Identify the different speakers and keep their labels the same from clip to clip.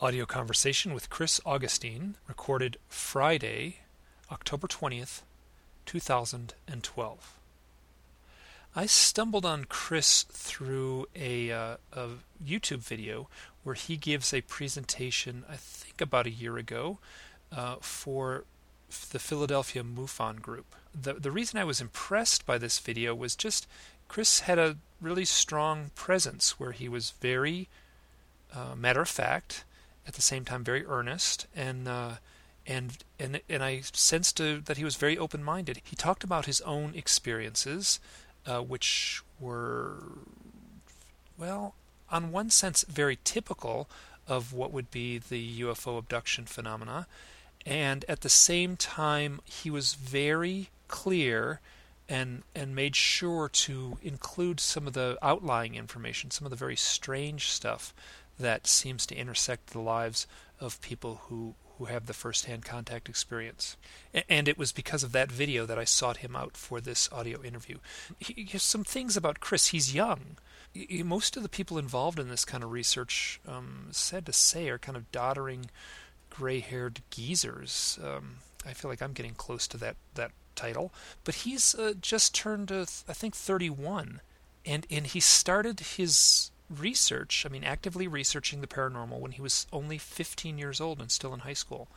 Speaker 1: audio conversation with Chris Augustin, recorded Friday, October 20th, 2012. I stumbled on Chris through a, uh, a YouTube video where he gives a presentation, I think about a year ago, uh, for the Philadelphia MUFON group. The, the reason I was impressed by this video was just Chris had a really strong presence where he was very uh, matter of fact, at the same time very earnest, and uh, and and and I sensed uh, that he was very open-minded. He talked about his own experiences, uh, which were, well, on one sense, very typical of what would be the UFO abduction phenomena, and at the same time, he was very clear and and made sure to include some of the outlying information, some of the very strange stuff that seems to intersect the lives of people who who have the first-hand contact experience. And it was because of that video that I sought him out for this audio interview. He, has some things about Chris. He's young. Most of the people involved in this kind of research, um, sad to say, are kind of doddering, gray-haired geezers. Um, I feel like I'm getting close to that that title. But he's uh, just turned, uh, I think, 31, and and he started his research, I mean, actively researching the paranormal when he was only 15 years old and still in high school,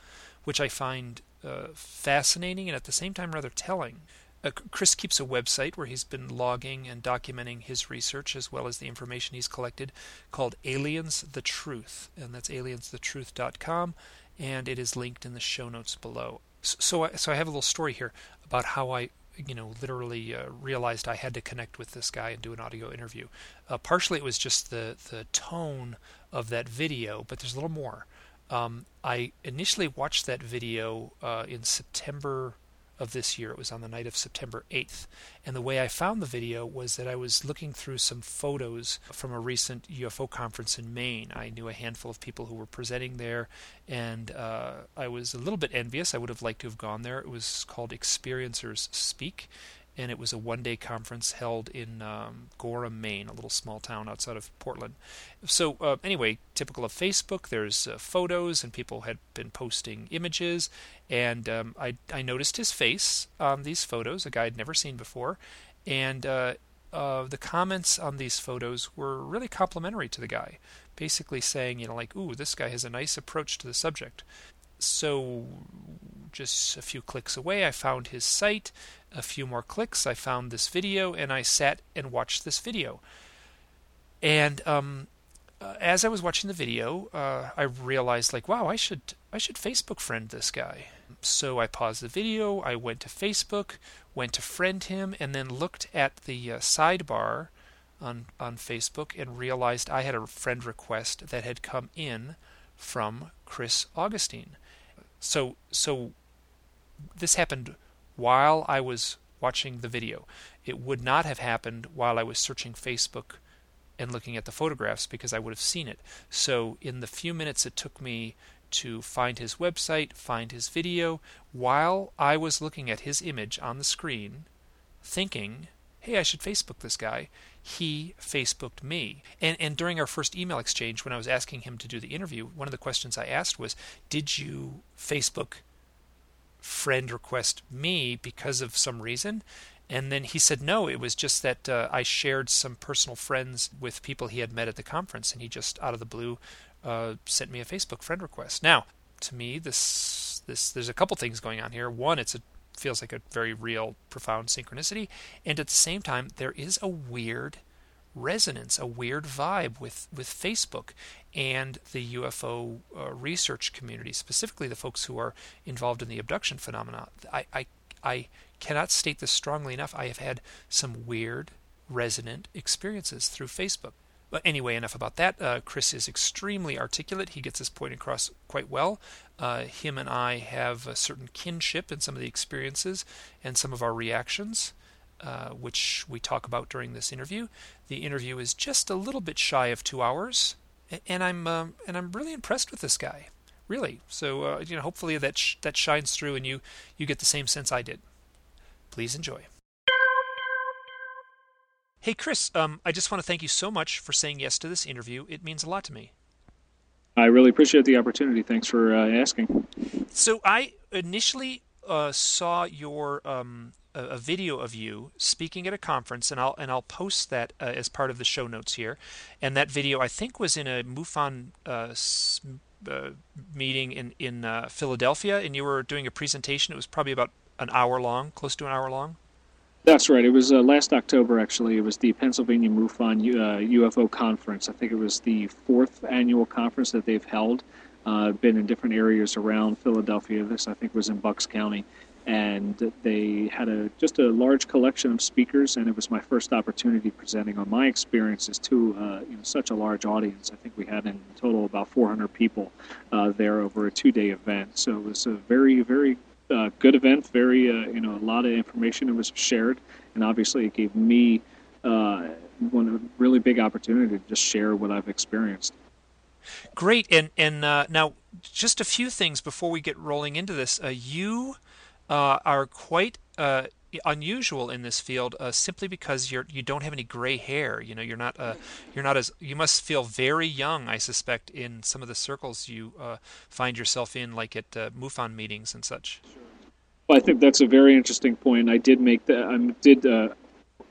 Speaker 1: which I find uh, fascinating and at the same time rather telling. Uh, Chris keeps a website where he's been logging and documenting his research as well as the information he's collected called Aliens the Truth, and that's aliensthetruth.com, and it is linked in the show notes below. So, so I, so I have a little story here about how I you know, literally uh, realized I had to connect with this guy and do an audio interview. Uh, partially, it was just the the tone of that video, but there's a little more. Um, I initially watched that video uh, in September of this year. It was on the night of September 8th. And the way I found the video was that I was looking through some photos from a recent UFO conference in Maine. I knew a handful of people who were presenting there, and uh, I was a little bit envious. I would have liked to have gone there. It was called Experiencers Speak, and it was a one day conference held in um, Gorham, Maine, a little small town outside of Portland. So, uh, anyway, typical of Facebook, there's uh, photos, and people had been posting images, and um, I, I noticed his face on these photos, a guy I'd never seen before, and uh, uh, the comments on these photos were really complimentary to the guy, basically saying, you know, like, ooh, this guy has a nice approach to the subject. So, just a few clicks away, I found his site. A few more clicks, I found this video, and I sat and watched this video. And um, uh, as I was watching the video, uh, I realized, like, wow, I should I should Facebook friend this guy. So I paused the video. I went to Facebook, went to friend him, and then looked at the uh, sidebar on on Facebook and realized I had a friend request that had come in from Chris Augustin. So so this happened while I was watching the video. It would not have happened while I was searching Facebook and looking at the photographs because I would have seen it. So, in the few minutes it took me to find his website, find his video, while I was looking at his image on the screen, thinking, hey, I should Facebook this guy, he Facebooked me. And, and during our first email exchange, when I was asking him to do the interview, one of the questions I asked was, Did you Facebook friend request me because of some reason. And then he said, no, it was just that uh, I shared some personal friends with people he had met at the conference, and he just out of the blue uh, sent me a Facebook friend request. Now, to me, this this there's a couple things going on here. One, it's a feels like a very real, profound synchronicity, and at the same time, there is a weird resonance, a weird vibe with, with Facebook and the UFO uh, research community, specifically the folks who are involved in the abduction phenomena. I, I, I cannot state this strongly enough. I have had some weird, resonant experiences through Facebook. But anyway, enough about that. Uh, Chris is extremely articulate. He gets his point across quite well. Uh, him and I have a certain kinship in some of the experiences and some of our reactions. Uh, which we talk about during this interview. The interview is just a little bit shy of two hours, and I'm um, and I'm really impressed with this guy, really. So uh, you know, hopefully that sh- that shines through, and you you get the same sense I did. Please enjoy. Hey Chris, um, I just want to thank you so much for saying yes to this interview. It means a lot to me.
Speaker 2: I really appreciate the opportunity. Thanks for uh, asking.
Speaker 1: So I initially uh, saw your um, a, video of you speaking at a conference, and I'll and I'll post that uh, as part of the show notes here. And that video, I think, was in a MUFON uh, uh, meeting in in uh, Philadelphia, and you were doing a presentation. It was probably about an hour long, close to an hour long.
Speaker 2: That's right. It was uh, last October, actually. It was the Pennsylvania MUFON UFO uh, conference. I think it was the fourth annual conference that they've held. Been in different areas around Philadelphia. This, I think, was in Bucks County, and they had a just a large collection of speakers. And it was my first opportunity presenting on my experiences to uh, you know, such a large audience. I think we had in total about 400 people uh, there over a two-day event. So it was a very, very uh, good event. Very, uh, you know, a lot of information was shared, and obviously it gave me uh, one really big opportunity to just share what I've experienced.
Speaker 1: Great, and and uh, now just a few things before we get rolling into this. You uh, are quite unusual in this field uh, simply because you're you don't have any gray hair. You know, you're not uh, you're not as you must feel very young. I suspect in some of the circles you uh, find yourself in, like at uh, MUFON meetings and such.
Speaker 2: Well, I think that's a very interesting point. I did make that. I did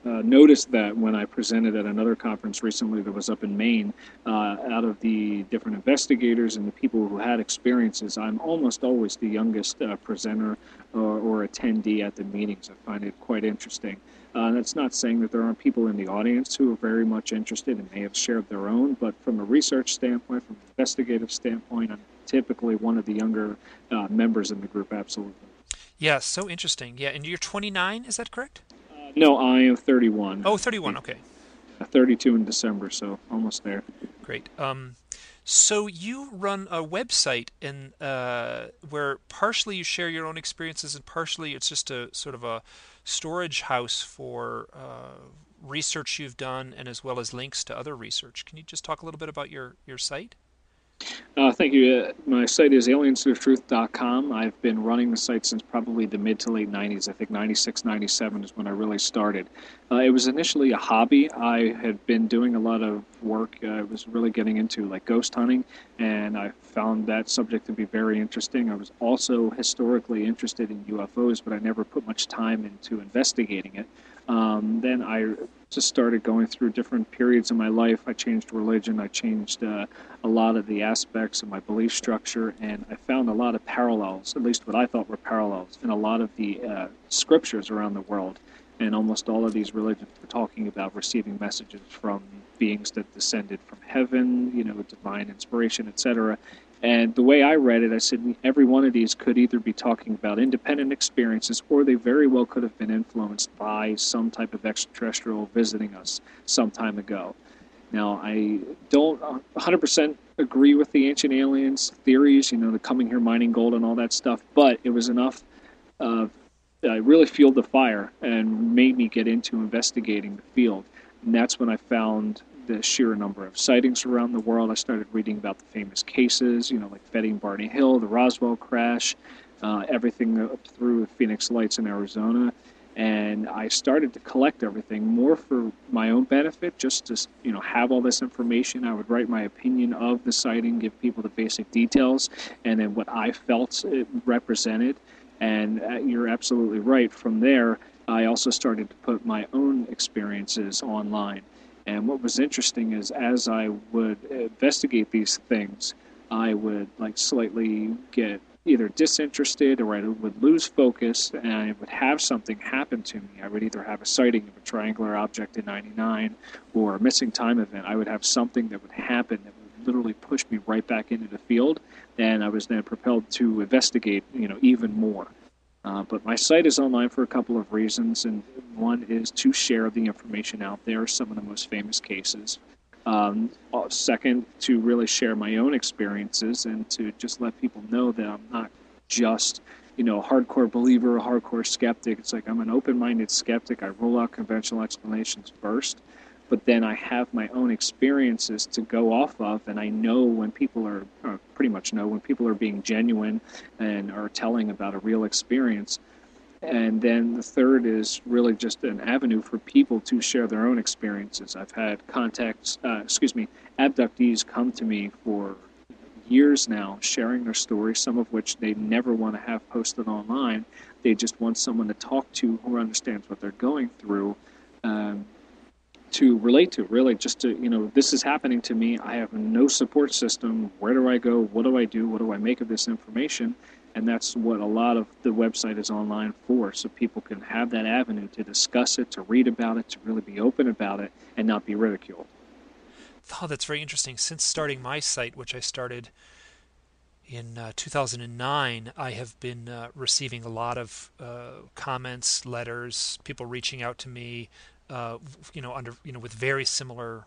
Speaker 2: uh, uh, noticed that when I presented at another conference recently that was up in Maine, uh, out of the different investigators and the people who had experiences, I'm almost always the youngest uh, presenter or, or, attendee at the meetings. I find it quite interesting. Uh, that's not saying that there aren't people in the audience who are very much interested and may have shared their own, but from a research standpoint, from an investigative standpoint, I'm typically one of the younger uh, members in the group, absolutely.
Speaker 1: Yeah, so interesting. Yeah, and you're 29, is that correct?
Speaker 2: No, I am 31.
Speaker 1: Oh, 31. Okay.
Speaker 2: 32 in December, so almost there.
Speaker 1: Great. Um, so you run a website in uh, where partially you share your own experiences and partially it's just a sort of a storage house for uh, research you've done and as well as links to other research. Can you just talk a little bit about your your site?
Speaker 2: Uh, thank you. Uh, my site is aliensthetruth.com. I've been running the site since probably the mid to late 90s. I think 96, 97 is when I really started. Uh, it was initially a hobby. I had been doing a lot of work. Uh, I was really getting into like ghost hunting, and I found that subject to be very interesting. I was also historically interested in UFOs, but I never put much time into investigating it. Um, then I just started going through different periods in my life. I changed religion. I changed uh, a lot of the aspects of my belief structure, and I found a lot of parallels, at least what I thought were parallels, in a lot of the uh, scriptures around the world. And almost all of these religions were talking about receiving messages from beings that descended from heaven, you know, divine inspiration, etc. And the way I read it, I said every one of these could either be talking about independent experiences or they very well could have been influenced by some type of extraterrestrial visiting us some time ago. Now, I don't 100% agree with the ancient aliens theories, you know, the coming here mining gold and all that stuff, but it was enough uh, uh, really fueled the fire and made me get into investigating the field. And that's when I found the sheer number of sightings around the world. I started reading about the famous cases, you know, like Betty Barney Hill, the Roswell crash, uh, everything up through Phoenix Lights in Arizona. And I started to collect everything more for my own benefit, just to you know have all this information. I would write my opinion of the sighting, give people the basic details, and then what I felt it represented. And uh, you're absolutely right. From there, I also started to put my own experiences online. And what was interesting is as I would investigate these things, I would like slightly get either disinterested or I would lose focus and I would have something happen to me. I would either have a sighting of a triangular object in 99 or a missing time event. I would have something that would happen that would literally push me right back into the field and I was then propelled to investigate, you know, even more. Uh, but my site is online for a couple of reasons, and one is to share the information out there, some of the most famous cases. Um, uh, second, to really share my own experiences and to just let people know that I'm not just, you know, a hardcore believer, a hardcore skeptic. It's like I'm an open-minded skeptic. I roll out conventional explanations first, but then I have my own experiences to go off of, and I know when people are, or pretty much know when people are being genuine and are telling about a real experience. And then the third is really just an avenue for people to share their own experiences. I've had contacts, uh, excuse me, abductees come to me for years now sharing their stories, some of which they never want to have posted online. They just want someone to talk to who understands what they're going through. Um, to relate to really just to you know this is happening to me. I have no support system. Where do i go? What do i do? What do i make of this information? And that's what a lot of the website is online for so people can have that avenue to discuss it to read about it to really be open about it and not be ridiculed.
Speaker 1: Oh that's very interesting. Since starting my site which i started in uh, 2009 i have been uh, receiving a lot of uh, comments letters people reaching out to me uh, you know under you know with very similar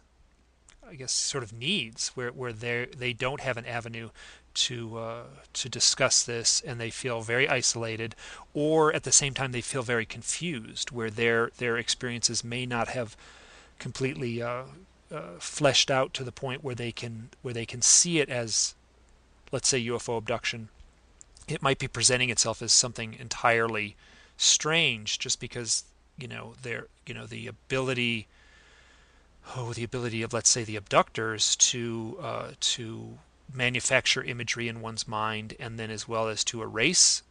Speaker 1: I guess sort of needs where where they they don't have an avenue to uh, to discuss this and they feel very isolated or at the same time they feel very confused where their their experiences may not have completely uh, uh, fleshed out to the point where they can where they can see it as let's say UFO abduction. It might be presenting itself as something entirely strange just because you know their you know the ability oh the ability of let's say the abductors to uh, to manufacture imagery in one's mind and then as well as to erase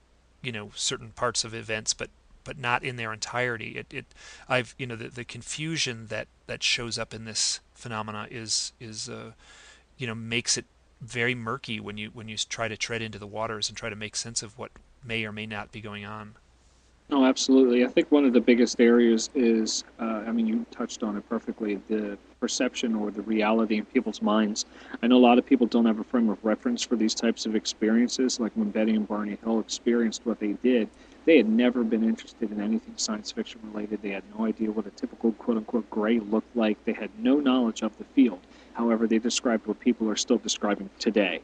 Speaker 1: you know certain parts of events but but not in their entirety. It, it i've you know the, the confusion that that shows up in this phenomena is is uh, you know makes it very murky when you when you try to tread into the waters and try to make sense of what may or may not be going on
Speaker 2: no, absolutely. I think one of the biggest areas is, uh, I mean, you touched on it perfectly, the perception or the reality in people's minds. I know a lot of people don't have a frame of reference for these types of experiences. Like when Betty and Barney Hill experienced what they did, they had never been interested in anything science fiction related. They had no idea what a typical quote unquote gray looked like. They had no knowledge of the field. However, they described what people are still describing today.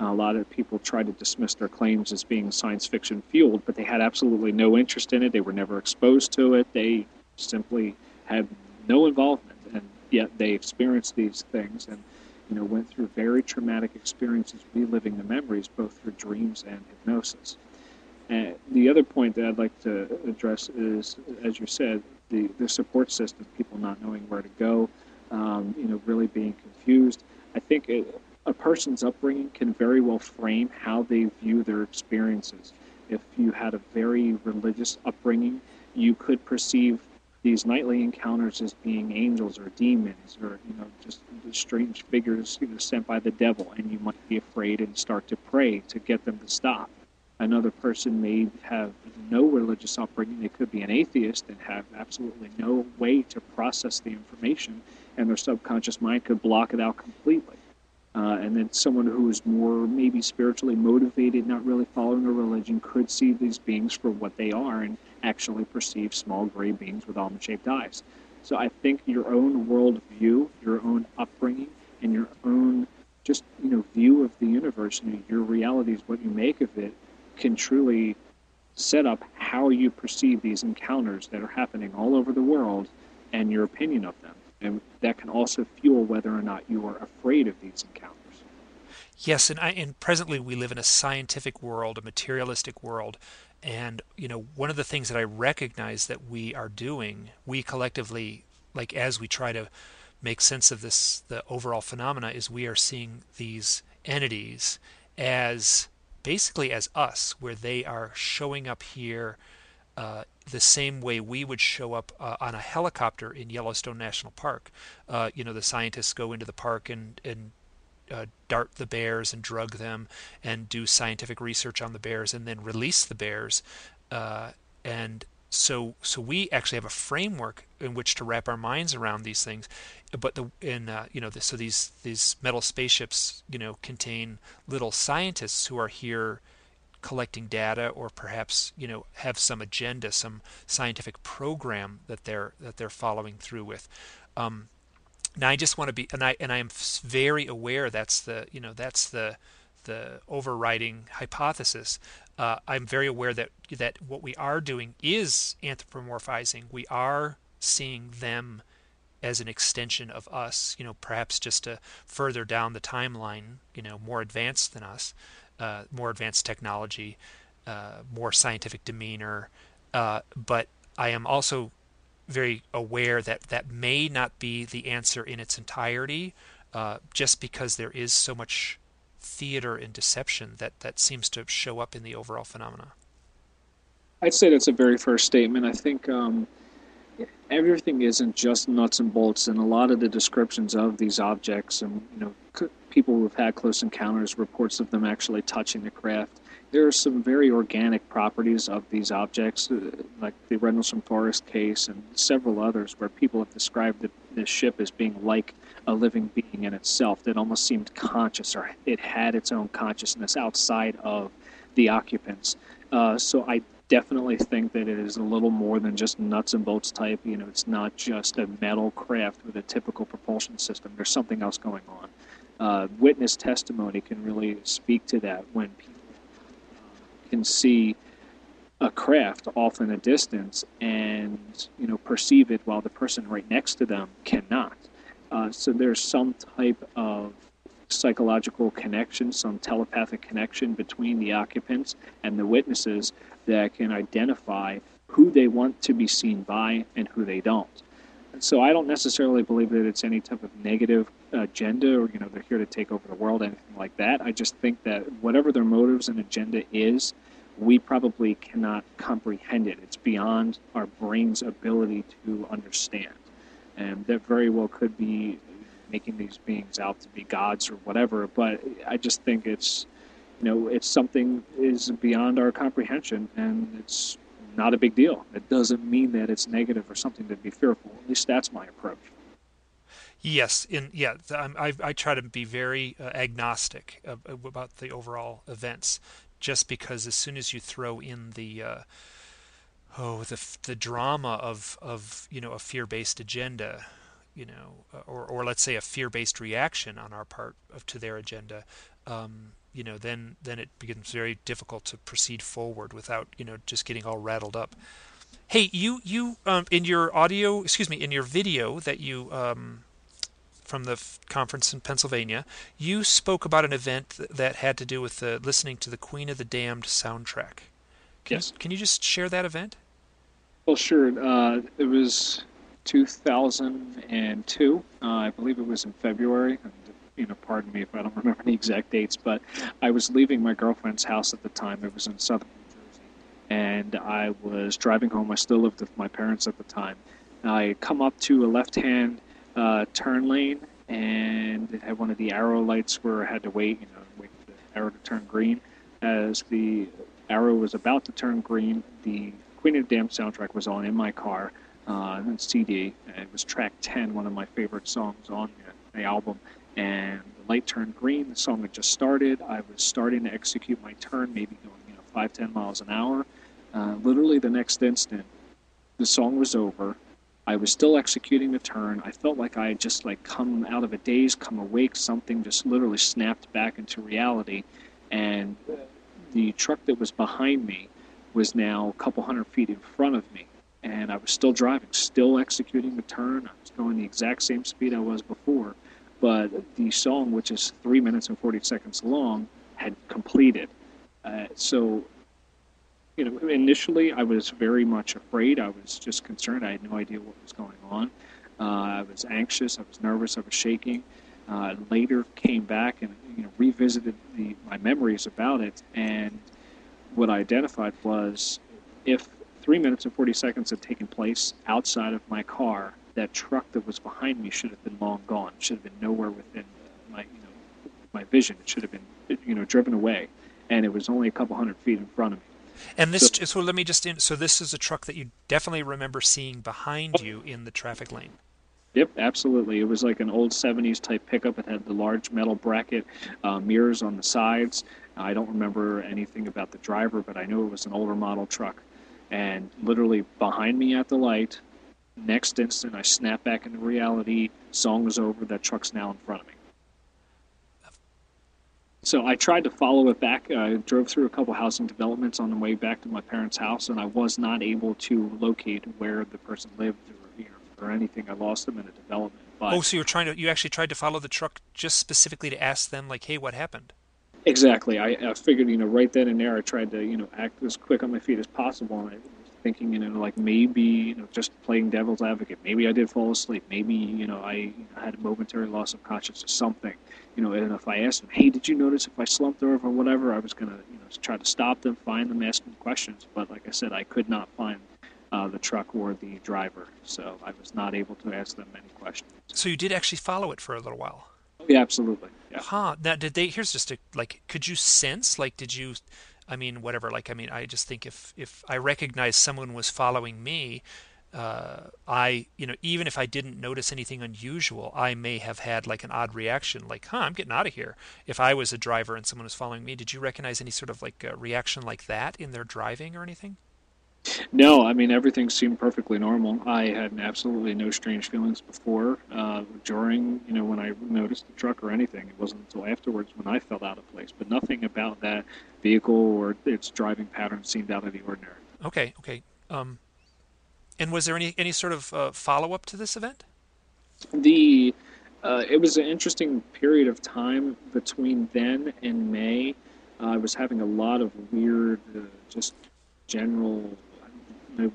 Speaker 2: A lot of people try to dismiss their claims as being science fiction fueled, but they had absolutely no interest in it. They were never exposed to it. They simply had no involvement, and yet they experienced these things and you know went through very traumatic experiences, reliving the memories both through dreams and hypnosis. And the other point that I'd like to address is, as you said, the, the support system, people not knowing where to go, um, you know, really being confused. I think it, a person's upbringing can very well frame how they view their experiences. If you had a very religious upbringing, you could perceive these nightly encounters as being angels or demons or you know just strange figures you know, sent by the devil, and you might be afraid and start to pray to get them to stop. Another person may have no religious upbringing; they could be an atheist and have absolutely no way to process the information, and their subconscious mind could block it out completely. Uh, and then someone who is more maybe spiritually motivated, not really following a religion, could see these beings for what they are and actually perceive small gray beings with almond shaped eyes. So I think your own worldview, your own upbringing, and your own just you know view of the universe and your reality is what you make of it can truly set up how you perceive these encounters that are happening all over the world and your opinion of them and that can also fuel whether or not you are afraid of these encounters.
Speaker 1: Yes, and I, and presently we live in a scientific world, a materialistic world, and you know one of the things that I recognize that we are doing, we collectively, like as we try to make sense of this, the overall phenomena, is we are seeing these entities as basically as us, where they are showing up here uh, the same way we would show up uh, on a helicopter in Yellowstone National Park. Uh, you know, the scientists go into the park and and uh, dart the bears and drug them and do scientific research on the bears and then release the bears. Uh, and so so we actually have a framework in which to wrap our minds around these things but the in uh, you know the, so these these metal spaceships you know contain little scientists who are here collecting data or perhaps you know have some agenda some scientific program that they're that they're following through with. Um, now I just want to be and I and I am very aware that's the you know that's the the overriding hypothesis. Uh, I'm very aware that that what we are doing is anthropomorphizing. We are seeing them as an extension of us you know perhaps just a further down the timeline you know more advanced than us uh, more advanced technology, uh, more scientific demeanor. Uh, but I am also very aware that that may not be the answer in its entirety, uh, just because there is so much theater and deception that that seems to show up in the overall phenomena.
Speaker 2: I'd say that's a very fair statement. I think um, everything isn't just nuts and bolts, and a lot of the descriptions of these objects, and you know, people who've had close encounters, reports of them actually touching the craft. There are some very organic properties of these objects, uh, like the Rendlesham Forest case and several others, where people have described the, the ship as being like a living being in itself that almost seemed conscious or it had its own consciousness outside of the occupants. Uh, so I definitely think that it is a little more than just nuts and bolts type. You know, it's not just a metal craft with a typical propulsion system. There's something else going on. Uh, witness testimony can really speak to that when people can see a craft off in a distance and you know perceive it while the person right next to them cannot. Uh, so there's some type of psychological connection, some telepathic connection between the occupants and the witnesses that can identify who they want to be seen by and who they don't. So I don't necessarily believe that it's any type of negative Uh, agenda or you know they're here to take over the world anything like that. I just think that whatever their motives and agenda is, we probably cannot comprehend it. It's beyond our brain's ability to understand. And that very well could be making these beings out to be gods or whatever, but I just think it's you know, it's something is beyond our comprehension, and it's not a big deal. It doesn't mean that it's negative or something to be fearful. At least that's my approach.
Speaker 1: Yes, in yeah, I, I try to be very uh, agnostic about the overall events, just because as soon as you throw in the uh, oh the the drama of of you know a fear based agenda, you know, or or let's say a fear based reaction on our part of, to their agenda, um, you know, then then it becomes very difficult to proceed forward without you know just getting all rattled up. Hey, you you um, in your audio, excuse me, in your video that you um, from the f- conference in Pennsylvania, you spoke about an event th- that had to do with the, listening to the Queen of the Damned soundtrack. Can
Speaker 2: yes.
Speaker 1: You, can you just share that event?
Speaker 2: Well, sure. Uh, it was 2002. Uh, I believe it was in February you know, pardon me if I don't remember the exact dates, but I was leaving my girlfriend's house at the time. It was in southern New Jersey, and I was driving home. I still lived with my parents at the time. I come up to a left-hand uh, turn lane, and it had one of the arrow lights where I had to wait, you know, wait for the arrow to turn green. As the arrow was about to turn green, the Queen of Damned soundtrack was on in my car uh, CD. It was track 10, one of my favorite songs on the, the album and the light turned green. The song had just started. I was starting to execute my turn, maybe going you know five ten miles an hour. Uh, literally the next instant, the song was over. I was still executing the turn. I felt like I had just like come out of a daze, come awake. Something just literally snapped back into reality, and the truck that was behind me was now a couple hundred feet in front of me, and I was still driving, still executing the turn. I was going the exact same speed I was before but the song, which is three minutes and 40 seconds long, had completed. Uh, so, you know, initially I was very much afraid. I was just concerned. I had no idea what was going on. Uh, I was anxious. I was nervous. I was shaking. Uh, later came back and you know revisited the, my memories about it, and what I identified was if three minutes and 40 seconds had taken place outside of my car, that truck that was behind me should have been long gone. Should have been nowhere within my you know my vision. It should have been you know driven away, and it was only a couple hundred feet in front of me.
Speaker 1: And this, so, so let me just in, so this is a truck that you definitely remember seeing behind you in the traffic lane.
Speaker 2: Yep, absolutely. It was like an old 70s type pickup. It had the large metal bracket uh, mirrors on the sides. I don't remember anything about the driver, but I knew it was an older model truck. And literally behind me at the light, Next instant, I snap back into reality. Song is over. That truck's now in front of me. So I tried to follow it back. I drove through a couple housing developments on the way back to my parents' house, and I was not able to locate where the person lived or, you know, or anything. I lost them in a development. But
Speaker 1: oh, so you were trying to you actually tried to follow the truck just specifically to ask them like, hey, what happened?
Speaker 2: Exactly. I, I figured, you know, right then and there, I tried to, you know, act as quick on my feet as possible, and I was thinking, you know, like maybe, you know, just playing devil's advocate. Maybe I did fall asleep. Maybe, you know, I had a momentary loss of consciousness, or something. You know, and if I asked them, hey, did you notice if I slumped over or whatever, I was going to, you know, try to stop them, find them, ask them questions. But like I said, I could not find uh, the truck or the driver, so I was not able to ask them any questions.
Speaker 1: So you did actually follow it for a little while.
Speaker 2: Yeah, absolutely. Yeah.
Speaker 1: Huh. Now, did they? Here's just a like. Could you sense? Like, did you? I mean, whatever. Like, I mean, I just think if if I recognize someone was following me, uh, I, you know, even if I didn't notice anything unusual, I may have had like an odd reaction, like, "Huh, I'm getting out of here." If I was a driver and someone was following me, did you recognize any sort of like a reaction like that in their driving or anything?
Speaker 2: No, I mean everything seemed perfectly normal. I had absolutely no strange feelings before, uh, during, you know, when I noticed the truck or anything. It wasn't until afterwards when I felt out of place. But nothing about that vehicle or its driving pattern seemed out of the ordinary.
Speaker 1: Okay, okay. Um, and was there any any sort of uh, follow up to this event?
Speaker 2: The uh, it was an interesting period of time between then and May. I was having a lot of weird, uh, just general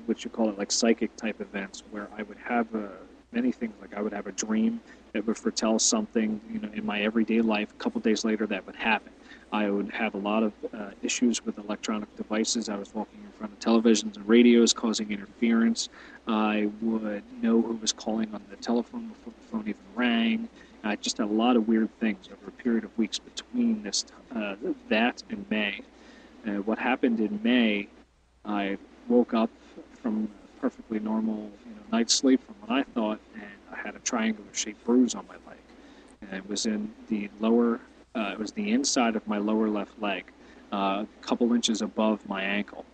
Speaker 2: what you call it, like psychic type events, where I would have a, many things. Like I would have a dream that would foretell something, you know, in my everyday life. A couple days later, that would happen. I would have a lot of uh, issues with electronic devices. I was walking in front of televisions and radios, causing interference. I would know who was calling on the telephone before the phone even rang. I just had a lot of weird things over a period of weeks between this uh, that and May. Uh, what happened in May, I woke up from perfectly normal you know, night's sleep from what I thought, and I had a triangular shaped bruise on my leg. And it was in the lower, uh, it was the inside of my lower left leg, uh, a couple inches above my ankle.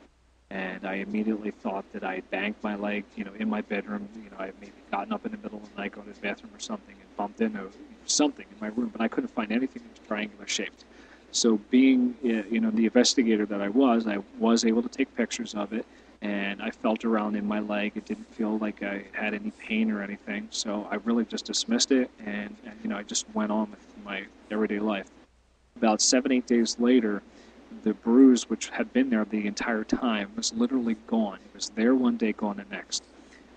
Speaker 2: And I immediately thought that I banged my leg, you know, in my bedroom. You know, I had maybe gotten up in the middle of the night, gone to the bathroom or something, and bumped into something in my room, but I couldn't find anything that was triangular shaped. So, being, you know, the investigator that I was, I was able to take pictures of it and I felt around in my leg. It didn't feel like I had any pain or anything, so I really just dismissed it, and, and you know I just went on with my everyday life. About seven, eight days later, the bruise, which had been there the entire time, was literally gone. It was there one day, gone the next.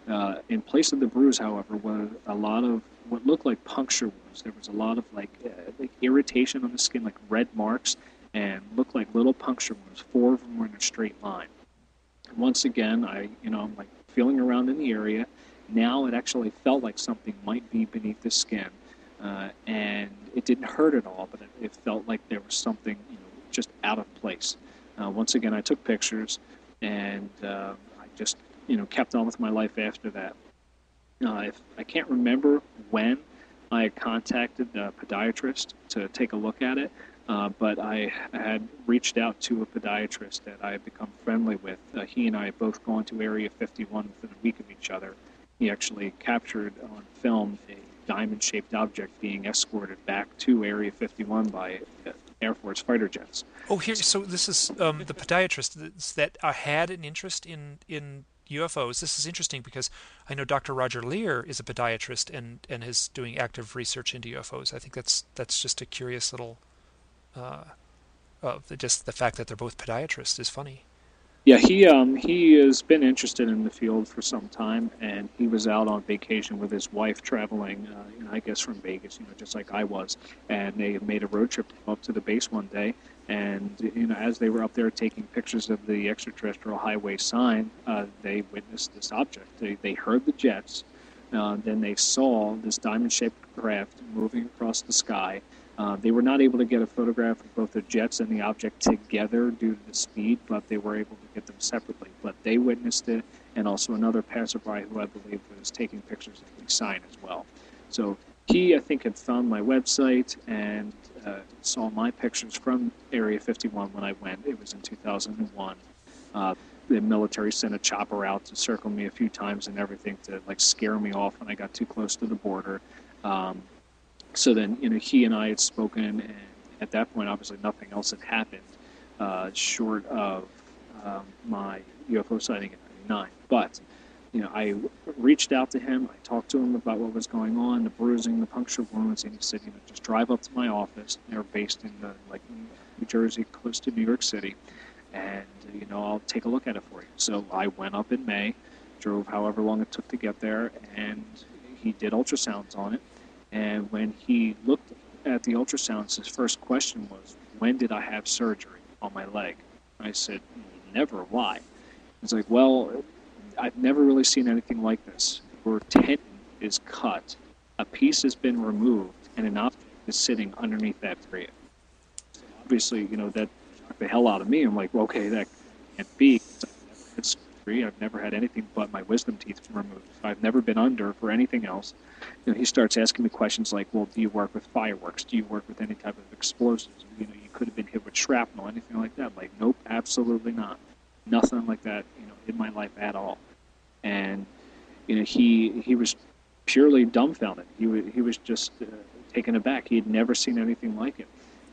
Speaker 2: Uh, in place of the bruise, however, was a lot of what looked like puncture wounds. There was a lot of like, uh, like irritation on the skin, like red marks, and looked like little puncture wounds. Four of them were in a straight line once again, I, you know, I'm like feeling around in the area. Now it actually felt like something might be beneath the skin, uh, and it didn't hurt at all, but it, it, felt like there was something, you know, just out of place. Uh, once again, I took pictures, and uh, I just, you know, kept on with my life after that. Uh, if, I can't remember when I contacted the podiatrist to take a look at it, uh, but I had reached out to a podiatrist that I had become friendly with. Uh, he and I had both gone to Area 51 within a week of each other. He actually captured on film a diamond shaped object being escorted back to Area 51 by uh, Air Force fighter jets.
Speaker 1: Oh, here, so this is um, the podiatrist that uh, had an interest in, in UFOs. This is interesting because I know Dr. Roger Leir is a podiatrist and, and is doing active research into UFOs. I think that's that's just a curious little uh, the, just the fact that they're both podiatrists is funny.
Speaker 2: Yeah, he um, he has been interested in the field for some time, and he was out on vacation with his wife, traveling, uh, you know, I guess from Vegas, you know, just like I was, and they made a road trip up to the base one day, and you know, as they were up there taking pictures of the extraterrestrial highway sign, uh, they witnessed this object. They they heard the jets, uh, then they saw this diamond-shaped craft moving across the sky uh, they were not able to get a photograph of both the jets and the object together due to the speed, but they were able to get them separately. But they witnessed it, and also another passerby who I believe was taking pictures of the sign as well. So he, I think, had found my website and uh, saw my pictures from Area 51 when I went. It was in 2001. Uh, the military sent a chopper out to circle me a few times and everything to like scare me off when I got too close to the border. Um, so then, you know, he and I had spoken, and at that point, obviously, nothing else had happened uh, short of um, my UFO sighting in '99. But, you know, I reached out to him. I talked to him about what was going on, the bruising, the puncture wounds, and he said, you know, just drive up to my office. They're based in the, like New Jersey, close to New York City, and you know I'll take a look at it for you. So I went up in May, drove however long it took to get there, and he did ultrasounds on it. And when he looked at the ultrasounds, his first question was, "When did I have surgery on my leg?" I said, "Never. Why?" He's like, "Well, I've never really seen anything like this. Where tendon is cut, a piece has been removed, and an object is sitting underneath that area." Obviously, you know that shocked the hell out of me. I'm like, "Okay, that can't be." It's I've never had anything but my wisdom teeth removed. I've never been under for anything else. You know, he starts asking me questions like, "Well, do you work with fireworks? Do you work with any type of explosives? You know, you could have been hit with shrapnel, anything like that." Like, nope, absolutely not. Nothing like that. You know, in my life at all. And you know, he he was purely dumbfounded. He was, he was just uh, taken aback. He had never seen anything like it.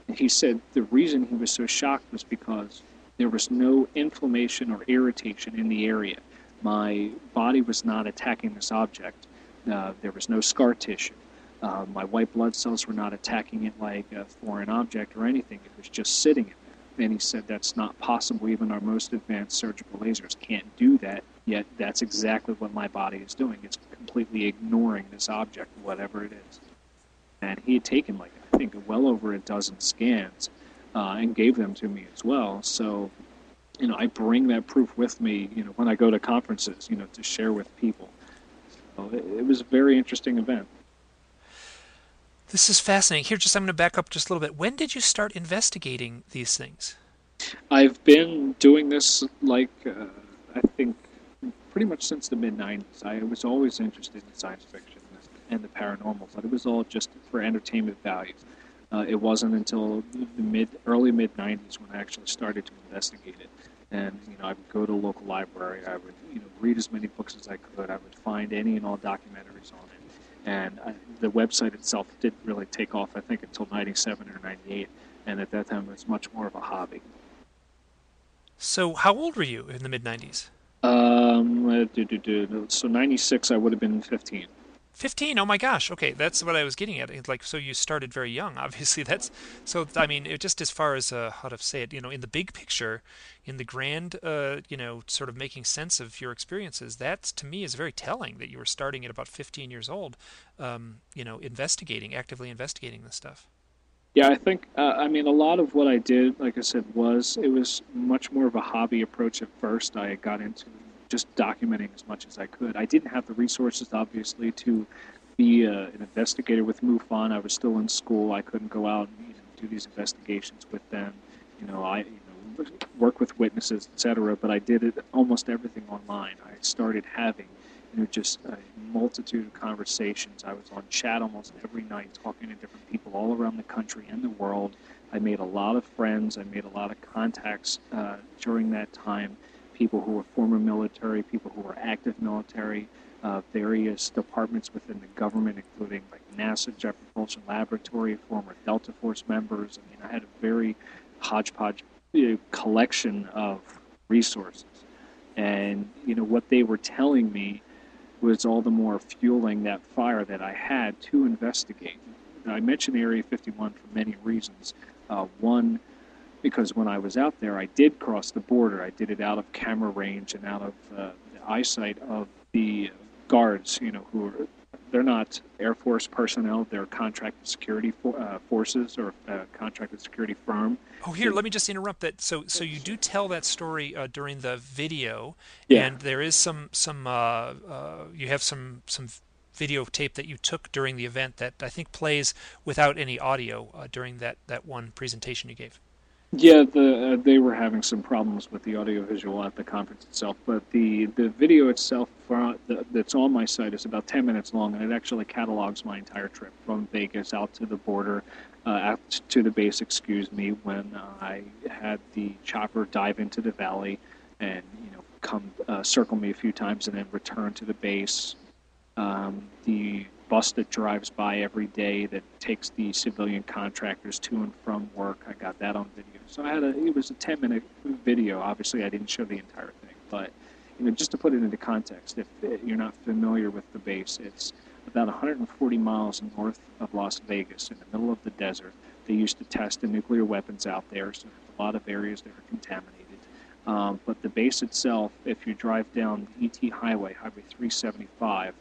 Speaker 2: And he said the reason he was so shocked was because there was no inflammation or irritation in the area. My body was not attacking this object. Uh, there was no scar tissue. Uh, my white blood cells were not attacking it like a foreign object or anything. It was just sitting in there. And he said that's not possible. Even our most advanced surgical lasers can't do that. Yet that's exactly what my body is doing. It's completely ignoring this object, whatever it is. And he had taken like I think well over a dozen scans uh, and gave them to me as well. So, you know, I bring that proof with me, you know, when I go to conferences, you know, to share with people. So it, it was a very interesting event.
Speaker 1: This is fascinating. Here, just I'm going to back up just a little bit. When did you start investigating these things?
Speaker 2: I've been doing this like uh, I think pretty much since the mid '90s. I was always interested in science fiction and the paranormal, but it was all just for entertainment values. Uh, it wasn't until the mid, early mid '90s when I actually started to investigate it. And you know, I would go to a local library. I would you know read as many books as I could. I would find any and all documentaries on it. And I, the website itself didn't really take off. I think until '97 or '98. And at that time, it was much more of a hobby.
Speaker 1: So, how old were you in the mid '90s?
Speaker 2: Um, uh, so '96, I would have been 15.
Speaker 1: 15 oh my gosh. Okay that's what i was getting at. Like so you started very young obviously. That's so i mean it, just as far as uh, how to say it you know in the big picture in the grand uh, you know sort of making sense of your experiences that to me is very telling that you were starting at about 15 years old um, you know investigating actively investigating this stuff.
Speaker 2: Yeah i think uh, i mean a lot of what i did like i said was it was much more of a hobby approach at first. I got into just documenting as much as I could. I didn't have the resources, obviously, to be uh, an investigator with MUFON. I was still in school. I couldn't go out and you know, do these investigations with them. You know, I you know, work with witnesses, etc. But I did it almost everything online. I started having you know just a multitude of conversations. I was on chat almost every night, talking to different people all around the country and the world. I made a lot of friends. I made a lot of contacts uh, during that time people who were former military, people who were active military, uh, various departments within the government, including like NASA Jet Propulsion Laboratory, former Delta Force members. I mean, I had a very hodgepodge you know, collection of resources. And, you know, what they were telling me was all the more fueling that fire that I had to investigate. Now, I mentioned Area 51 for many reasons. Uh, one, because when I was out there, I did cross the border. I did it out of camera range and out of uh, the eyesight of the guards, you know, who are they're not Air Force personnel. They're contracted security for, uh, forces or uh, contracted security firm.
Speaker 1: Oh, here, let me just interrupt that. So, so you do tell that story uh, during the video,
Speaker 2: yeah.
Speaker 1: and there is some some uh, uh, you have some some videotape that you took during the event that I think plays without any audio uh, during that that one presentation you gave.
Speaker 2: Yeah, the, uh, they were having some problems with the audiovisual at the conference itself, but the, the video itself for, the, that's on my site is about 10 minutes long, and it actually catalogs my entire trip from Vegas out to the border, uh, out to the base, excuse me, when I had the chopper dive into the valley and you know come uh, circle me a few times and then return to the base. Um, the bus that drives by every day that takes the civilian contractors to and from work. I got that on video. So I had a it was a 10 minute video. Obviously, I didn't show the entire thing, but you know just to put it into context, if you're not familiar with the base, it's about 140 miles north of Las Vegas, in the middle of the desert. They used to test the nuclear weapons out there, so there's a lot of areas that are contaminated. Um, but the base itself, if you drive down the ET Highway, Highway 375,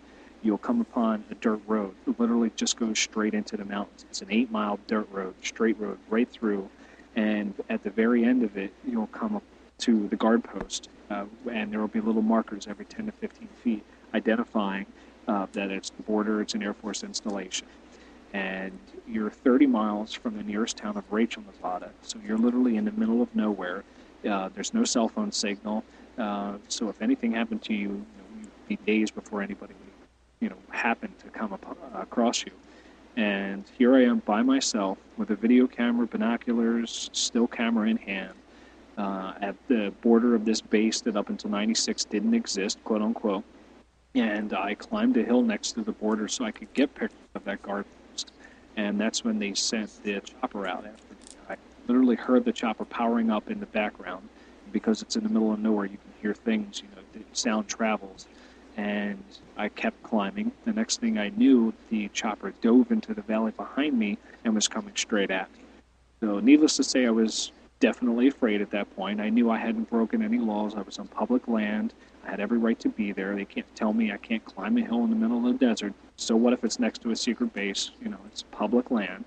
Speaker 2: you'll come upon a dirt road. It literally just goes straight into the mountains. It's an eight mile dirt road, straight road, right through. And at the very end of it, you'll come up to the guard post, uh, and there will be little markers every 10 to 15 feet identifying uh, that it's the border, it's an Air Force installation. And you're 30 miles from the nearest town of Rachel, Nevada. So you're literally in the middle of nowhere. Uh, there's no cell phone signal. Uh, so if anything happened to you, you know, you'd be days before anybody would, you know, happen to come up, uh, across you. And here I am by myself with a video camera, binoculars, still camera in hand, uh, at the border of this base that up until 96 didn't exist, quote unquote. And I climbed a hill next to the border so I could get pictures of that guard post. And that's when they sent the chopper out. I literally heard the chopper powering up in the background. Because it's in the middle of nowhere, you can hear things, you know, sound travels. And I kept climbing. The next thing I knew, the chopper dove into the valley behind me and was coming straight at me. So, needless to say, I was definitely afraid at that point. I knew I hadn't broken any laws. I was on public land. I had every right to be there. They can't tell me I can't climb a hill in the middle of the desert. So what if it's next to a secret base? You know, it's public land.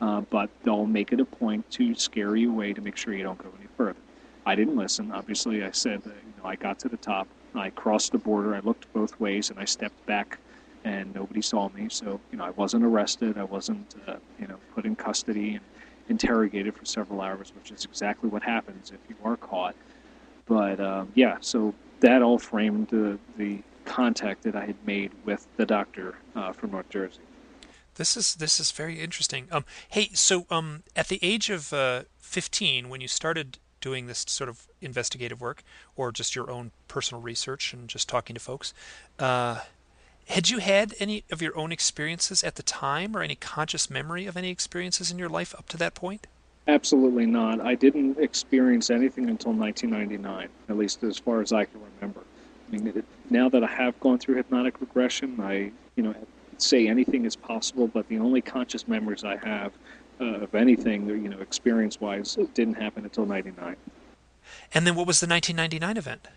Speaker 2: Uh, but they'll make it a point to scare you away to make sure you don't go any further. I didn't listen. Obviously, I said that, you know I got to the top. I crossed the border. I looked both ways, and I stepped back, and nobody saw me. So you know, I wasn't arrested. I wasn't uh, you know put in custody and interrogated for several hours, which is exactly what happens if you are caught. But um, yeah, so that all framed the, the contact that I had made with the doctor uh, from North Jersey.
Speaker 1: This is this is very interesting. Um, hey, so um, at the age of uh, 15, when you started doing this sort of investigative work, or just your own personal research and just talking to folks, uh, had you had any of your own experiences at the time, or any conscious memory of any experiences in your life up to that point?
Speaker 2: Absolutely not. I didn't experience anything until 1999, at least as far as I can remember. I mean, it, now that I have gone through hypnotic regression, I, you know, say anything is possible, but the only conscious memories I have uh, of anything, you know, experience-wise, didn't happen until 99.
Speaker 1: And then what was the 1999 event?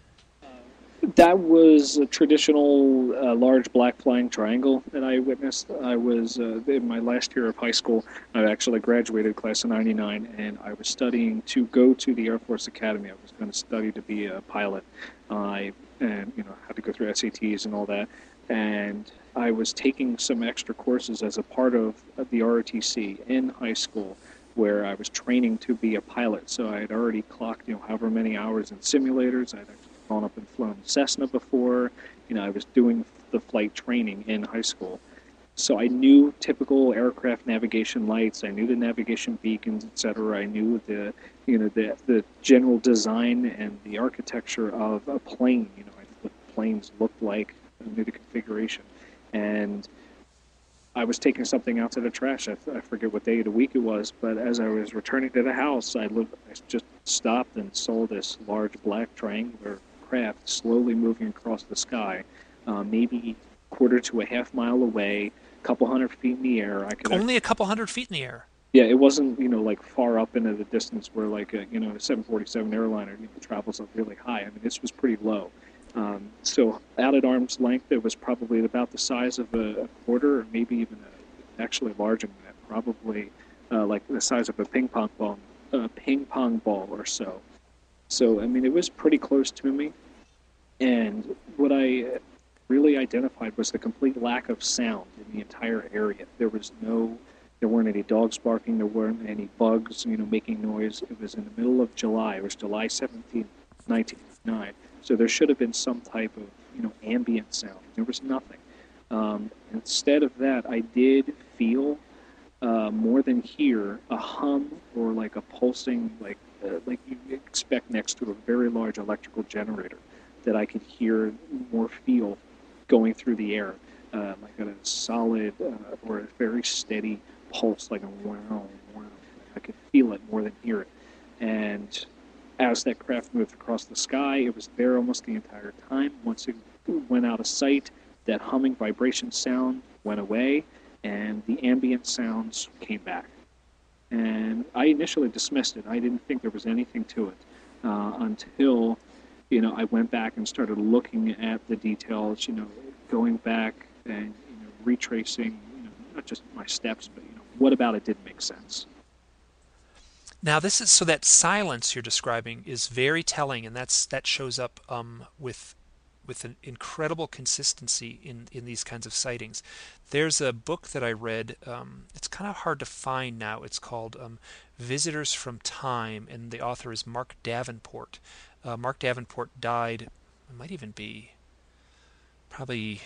Speaker 2: That was a traditional uh, large black flying triangle that I witnessed. I was uh, in my last year of high school. I actually graduated class of '99, and I was studying to go to the Air Force Academy. I was going to study to be a pilot. I and you know had to go through SATs and all that, and I was taking some extra courses as a part of the ROTC in high school where I was training to be a pilot. So I had already clocked, you know, however many hours in simulators. I'd gone up and flown Cessna before. You know, I was doing the flight training in high school. So I knew typical aircraft navigation lights. I knew the navigation beacons, etc. I knew the, you know, the the general design and the architecture of a plane. You know, what planes looked like. I knew the configuration, and I was taking something out to the trash. I, I forget what day of the week it was, but as I was returning to the house, I, looked, I just stopped and saw this large black triangular craft slowly moving across the sky, uh, maybe quarter to a half mile away, a couple hundred feet in the air. I
Speaker 1: could only a couple hundred feet in the air.
Speaker 2: Yeah, it wasn't you know like far up into the distance where like a you know a 747 airliner you know, travels up really high. I mean this was pretty low. Um, so out at arm's length, it was probably about the size of a, a quarter, or maybe even a, actually larger than that. Probably uh, like the size of a ping pong ball, a ping pong ball or so. So, I mean, it was pretty close to me. And what I really identified was the complete lack of sound in the entire area. There was no, there weren't any dogs barking, there weren't any bugs, you know, making noise. It was in the middle of July. It was July 17th, 1999. So there should have been some type of, you know, ambient sound. There was nothing. Um, instead of that, I did feel uh, more than hear a hum or like a pulsing, like uh, like you expect next to a very large electrical generator that I could hear more feel going through the air, uh, like a solid uh, or a very steady pulse, like a wow, wow. I could feel it more than hear it. And as that craft moved across the sky, it was there almost the entire time. Once it went out of sight, that humming vibration sound went away, and the ambient sounds came back. And I initially dismissed it. I didn't think there was anything to it. uh, until you know I went back and started looking at the details. You know, going back and you know, retracing you know, not just my steps, but you know what about it didn't make sense.
Speaker 1: Now this is so that silence you're describing is very telling, and that's that shows up um, with with an incredible consistency in in these kinds of sightings. There's a book that I read. Um, it's kind of hard to find now. It's called um, Visitors from Time, and the author is Marc Davenport. Uh, Marc Davenport died. It might even be probably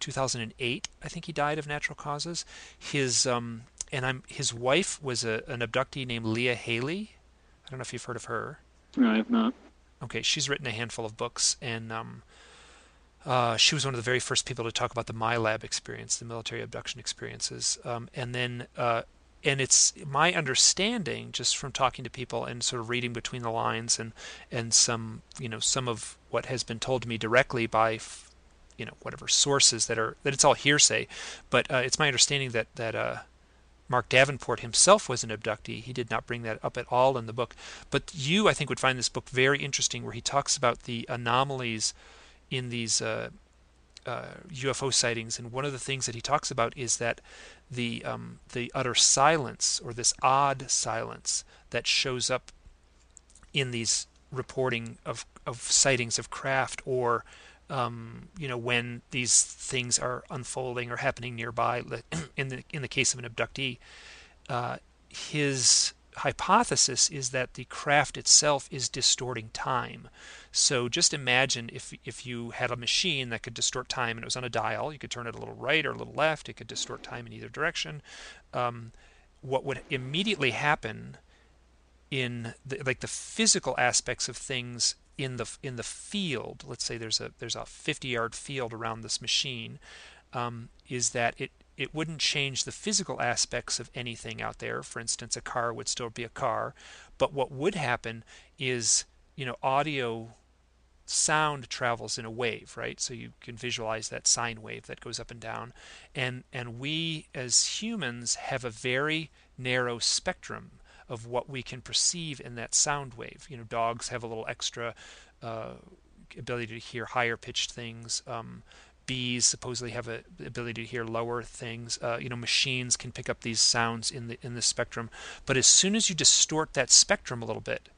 Speaker 1: 2008. I think he died of natural causes. His um, and I'm his wife was a, an abductee named Leah Haley. I don't know if you've heard of her.
Speaker 2: No, I have not.
Speaker 1: Okay, she's written a handful of books, and um, uh, she was one of the very first people to talk about the MILAB experience, the military abduction experiences. Um, and then, uh, and it's my understanding, just from talking to people and sort of reading between the lines, and and some, you know, some of what has been told to me directly by, you know, whatever sources that are that it's all hearsay, but uh, it's my understanding that that uh, Marc Davenport himself was an abductee. He did not bring that up at all in the book. But you, I think, would find this book very interesting, where he talks about the anomalies in these uh, uh, UFO sightings. And one of the things that he talks about is that the um, the utter silence, or this odd silence, that shows up in these reporting of of sightings of craft or um, you know, when these things are unfolding or happening nearby. In the in the case of an abductee, uh, his hypothesis is that the craft itself is distorting time. So just imagine if if you had a machine that could distort time and it was on a dial, you could turn it a little right or a little left. It could distort time in either direction. Um, what would immediately happen in the, like the physical aspects of things in the in the field, let's say there's a there's a 50 yard field around this machine, um, is that it it wouldn't change the physical aspects of anything out there. For instance, a car would still be a car, but what would happen is you know audio sound travels in a wave right? So you can visualize that sine wave that goes up and down. And and we as humans have a very narrow spectrum of what we can perceive in that sound wave. You know, dogs have a little extra uh, ability to hear higher pitched things. Um, bees supposedly have a ability to hear lower things. Uh, you know, machines can pick up these sounds in the in the spectrum. But as soon as you distort that spectrum a little bit,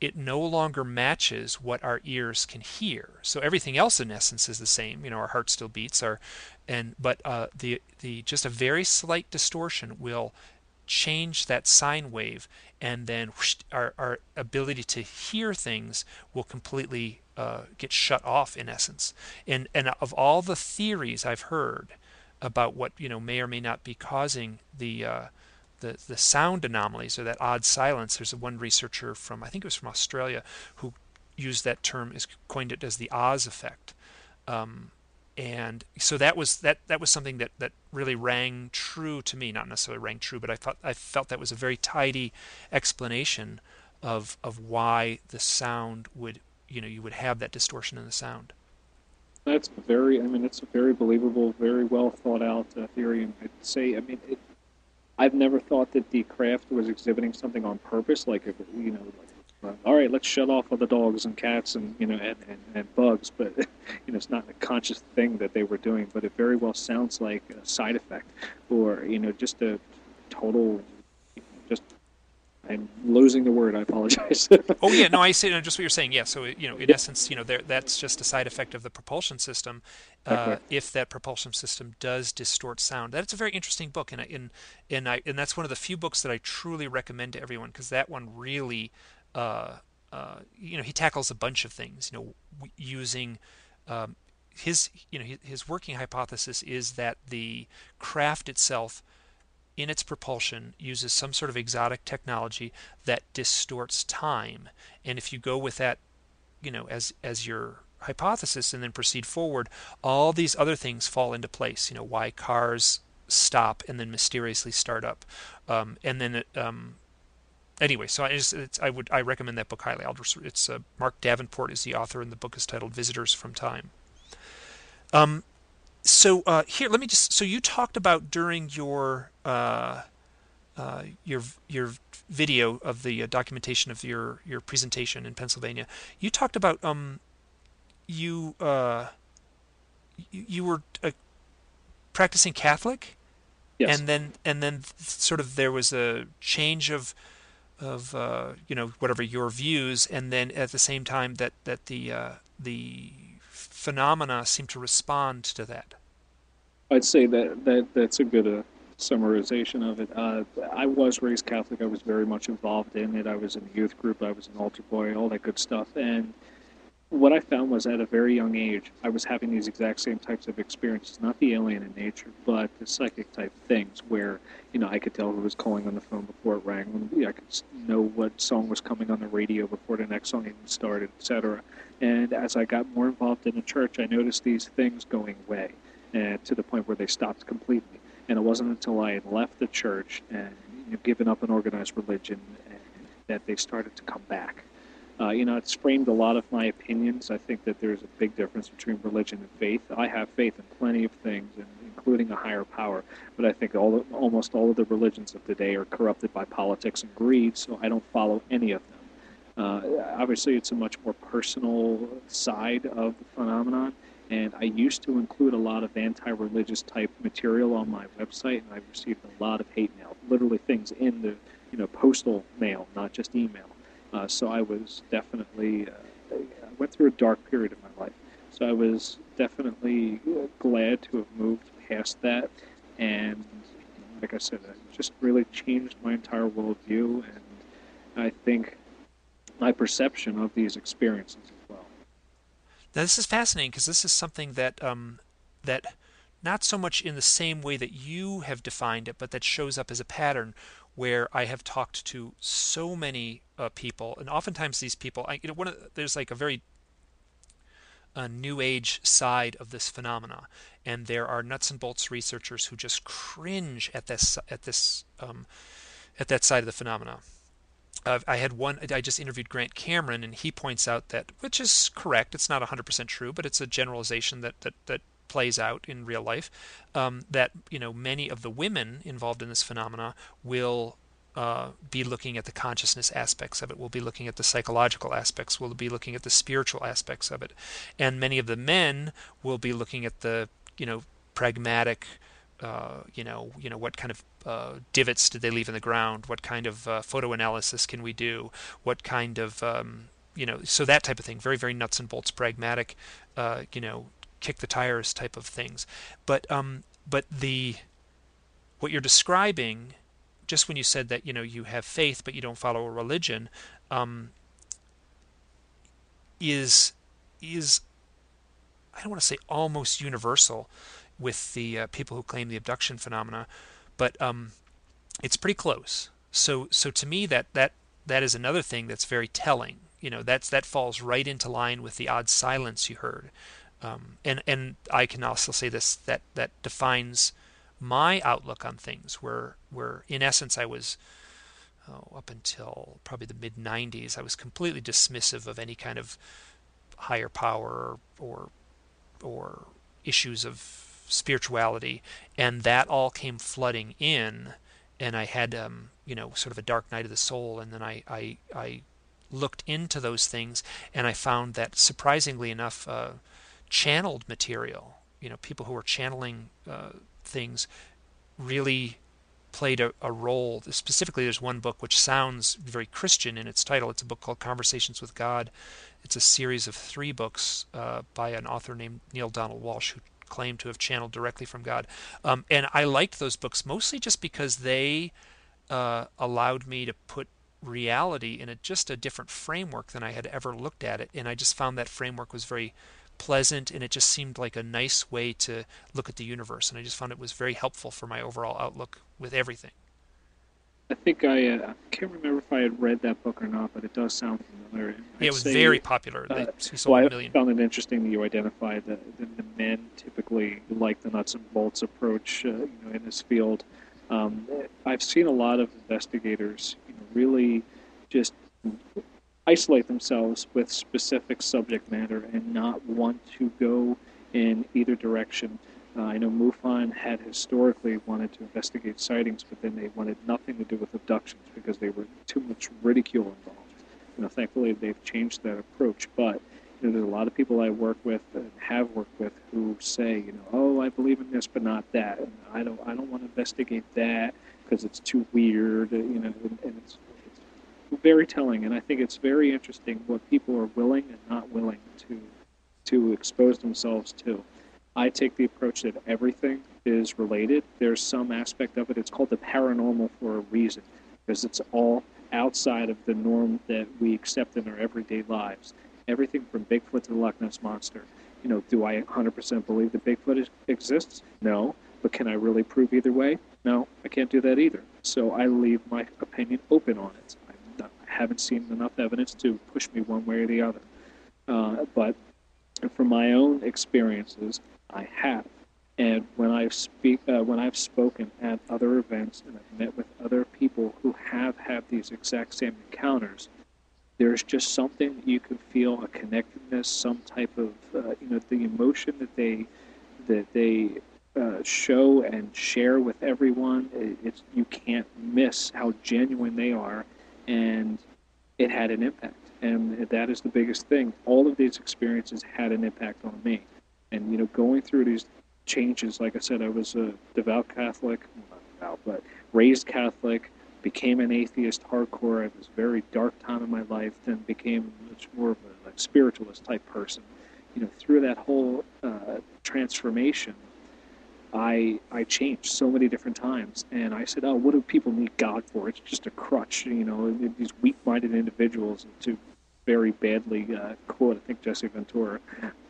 Speaker 1: it no longer matches what our ears can hear. So everything else in essence is the same. You know, our heart still beats. Our and but uh, the the just a very slight distortion will change that sine wave, and then whoosh, our, our ability to hear things will completely uh, get shut off in essence. And and of all the theories I've heard about what you know may or may not be causing the uh, the the sound anomalies or that odd silence, there's one researcher from I think it was from Australia who used that term is coined it as the Oz effect. Um, and so that was that that was something that that really rang true to me not necessarily rang true but i thought i felt that was a very tidy explanation of of why the sound would you know you would have that distortion in the sound.
Speaker 2: That's very i mean it's a very believable very well thought out uh, theory and i'd say i mean it, i've never thought that the craft was exhibiting something on purpose like if you know like all right, let's shut off all the dogs and cats and you know and, and, and bugs, but you know it's not a conscious thing that they were doing, but it very well sounds like a side effect or you know just a total just I'm losing the word. I apologize.
Speaker 1: oh yeah, no, I no, just what you're saying. Yeah, so you know, in essence, you know, there, that's just a side effect of the propulsion system. Uh, if that propulsion system does distort sound, that's a very interesting book, and and and I and that's one of the few books that I truly recommend to everyone because that one really uh, uh, you know, he tackles a bunch of things. You know, using um, his, you know, his working hypothesis is that the craft itself, in its propulsion, uses some sort of exotic technology that distorts time. And if you go with that, you know, as as your hypothesis and then proceed forward, all these other things fall into place. You know, why cars stop and then mysteriously start up, um, and then um, anyway, so I, just, I would I recommend that book highly. I'll just, it's uh, Marc Davenport is the author, and the book is titled "Visitors from Time." Um, so uh, here, let me just. So you talked about during your uh, uh, your your video of the uh, documentation of your your presentation in Pennsylvania, you talked about um, you uh, you, you were uh, practicing Catholic,
Speaker 2: yes.
Speaker 1: and then and then sort of there was a change of of uh, you know whatever your views, and then at the same time that that the uh, the phenomena seem to respond to that.
Speaker 2: I'd say that, that that's a good uh, summarization of it. Uh, I was raised Catholic. I was very much involved in it. I was in the youth group. I was an altar boy, all that good stuff. And what I found was at a very young age, I was having these exact same types of experiences, not the alien in nature, but the psychic type things where, you know, I could tell who was calling on the phone before it rang. I could know what song was coming on the radio before the next song even started, etc. And as I got more involved in the church, I noticed these things going away to the point where they stopped completely. And it wasn't until I had left the church and you know, given up an organized religion that they started to come back. Uh, you know, it's framed a lot of my opinions. I think that there's a big difference between religion and faith. I have faith in plenty of things, including a higher power, but I think all almost all of the religions of today are corrupted by politics and greed, so I don't follow any of them. Uh, obviously, it's a much more personal side of the phenomenon, and I used to include a lot of anti-religious type material on my website, and I've received a lot of hate mail, literally things in the you know postal mail, not just email. Uh, so I was definitely uh, I went through a dark period in my life. So I was definitely glad to have moved past that, and like I said, it just really changed my entire worldview, and I think my perception of these experiences as well.
Speaker 1: now this is fascinating because this is something that um, that not so much in the same way that you have defined it, but that shows up as a pattern where I have talked to so many uh, people, and oftentimes these people, I, you know, one of, there's like a very a new age side of this phenomena, and there are nuts and bolts researchers who just cringe at this at this um, at that side of the phenomena uh, I had one. I just interviewed Grant Cameron, and he points out that, which is correct. It's not 100% true, but it's a generalization that that that plays out in real life. Um, that you know, many of the women involved in this phenomena will uh, be looking at the consciousness aspects of it. We'll be looking at the psychological aspects. We'll be looking at the spiritual aspects of it, and many of the men will be looking at the you know pragmatic uh, you know, you know, what kind of uh, divots did they leave in the ground? What kind of uh, photo analysis can we do? What kind of, um, you know, so that type of thing. Very, very nuts and bolts, pragmatic, uh, you know, kick the tires type of things. But, um, but the, what you're describing, just when you said that, you know, you have faith but you don't follow a religion, um, is, is, I don't want to say almost universal with the uh, people who claim the abduction phenomena, but um, it's pretty close. So so to me that that that is another thing that's very telling. You know that's that falls right into line with the odd silence you heard, um, and and I can also say this that that defines my outlook on things. Where where in essence I was. Oh, up until probably the mid 90s, I was completely dismissive of any kind of higher power or or issues of spirituality, and that all came flooding in, and I had um, you know sort of a dark night of the soul, and then I I, I looked into those things, and I found that surprisingly enough, uh, channeled material, you know, people who were channeling uh, things, really played a, a, role. Specifically, there's one book which sounds very Christian in its title. It's a book called Conversations with God. It's a series of three books uh, by an author named Neale Donald Walsch, who claimed to have channeled directly from God. Um, and I liked those books mostly just because they uh, allowed me to put reality in a, just a different framework than I had ever looked at it. And I just found that framework was very pleasant and it just seemed like a nice way to look at the universe. And I just found it was very helpful for my overall outlook with everything.
Speaker 2: I think I, uh, can't remember if I had read that book or not, but it does sound familiar.
Speaker 1: Yeah, it was say, very popular.
Speaker 2: Uh, well, I found it interesting that you identified that the, the, men typically like the nuts and bolts approach uh, you know, in this field. Um, I've seen a lot of investigators you know, really just isolate themselves with specific subject matter and not want to go in either direction. Uh, I know MUFON had historically wanted to investigate sightings, but then they wanted nothing to do with abductions because they were too much ridicule involved. You know, thankfully they've changed that approach, but you know, there's a lot of people I work with and have worked with who say, you know, oh, I believe in this, but not that. And I don't, I don't want to investigate that because it's too weird. You know, and, and it's, it's very telling. And I think it's very interesting what people are willing and not willing to, to expose themselves to. I take the approach that everything is related. There's some aspect of it. It's called the paranormal for a reason because it's all outside of the norm that we accept in our everyday lives everything from Bigfoot to the Loch Ness Monster. You know, do I 100% believe that Bigfoot exists? No. But can I really prove either way? No, I can't do that either. So I leave my opinion open on it. Haven't seen enough evidence to push me one way or the other. Uh, but from my own experiences, I have. And when I speak, uh, when I've spoken at other events and I've met with other people who have had these exact same encounters, there's just something you can feel a connectedness, some type of uh, you know the emotion that they that they uh, show and share with everyone. It, it's you can't miss how genuine they are, and it had an impact. And that is the biggest thing. All of these experiences had an impact on me, and you know going through these changes. Like I said, I was a devout Catholic, not devout, but raised Catholic became an atheist hardcore. It was a very dark time in my life. Then became much more of a like, spiritualist type person. You know, through that whole uh, transformation, I I changed so many different times, and I said, "Oh, what do people need God for? It's just a crutch." You know, these weak-minded individuals. To very badly uh, quote, I think Jesse Ventura,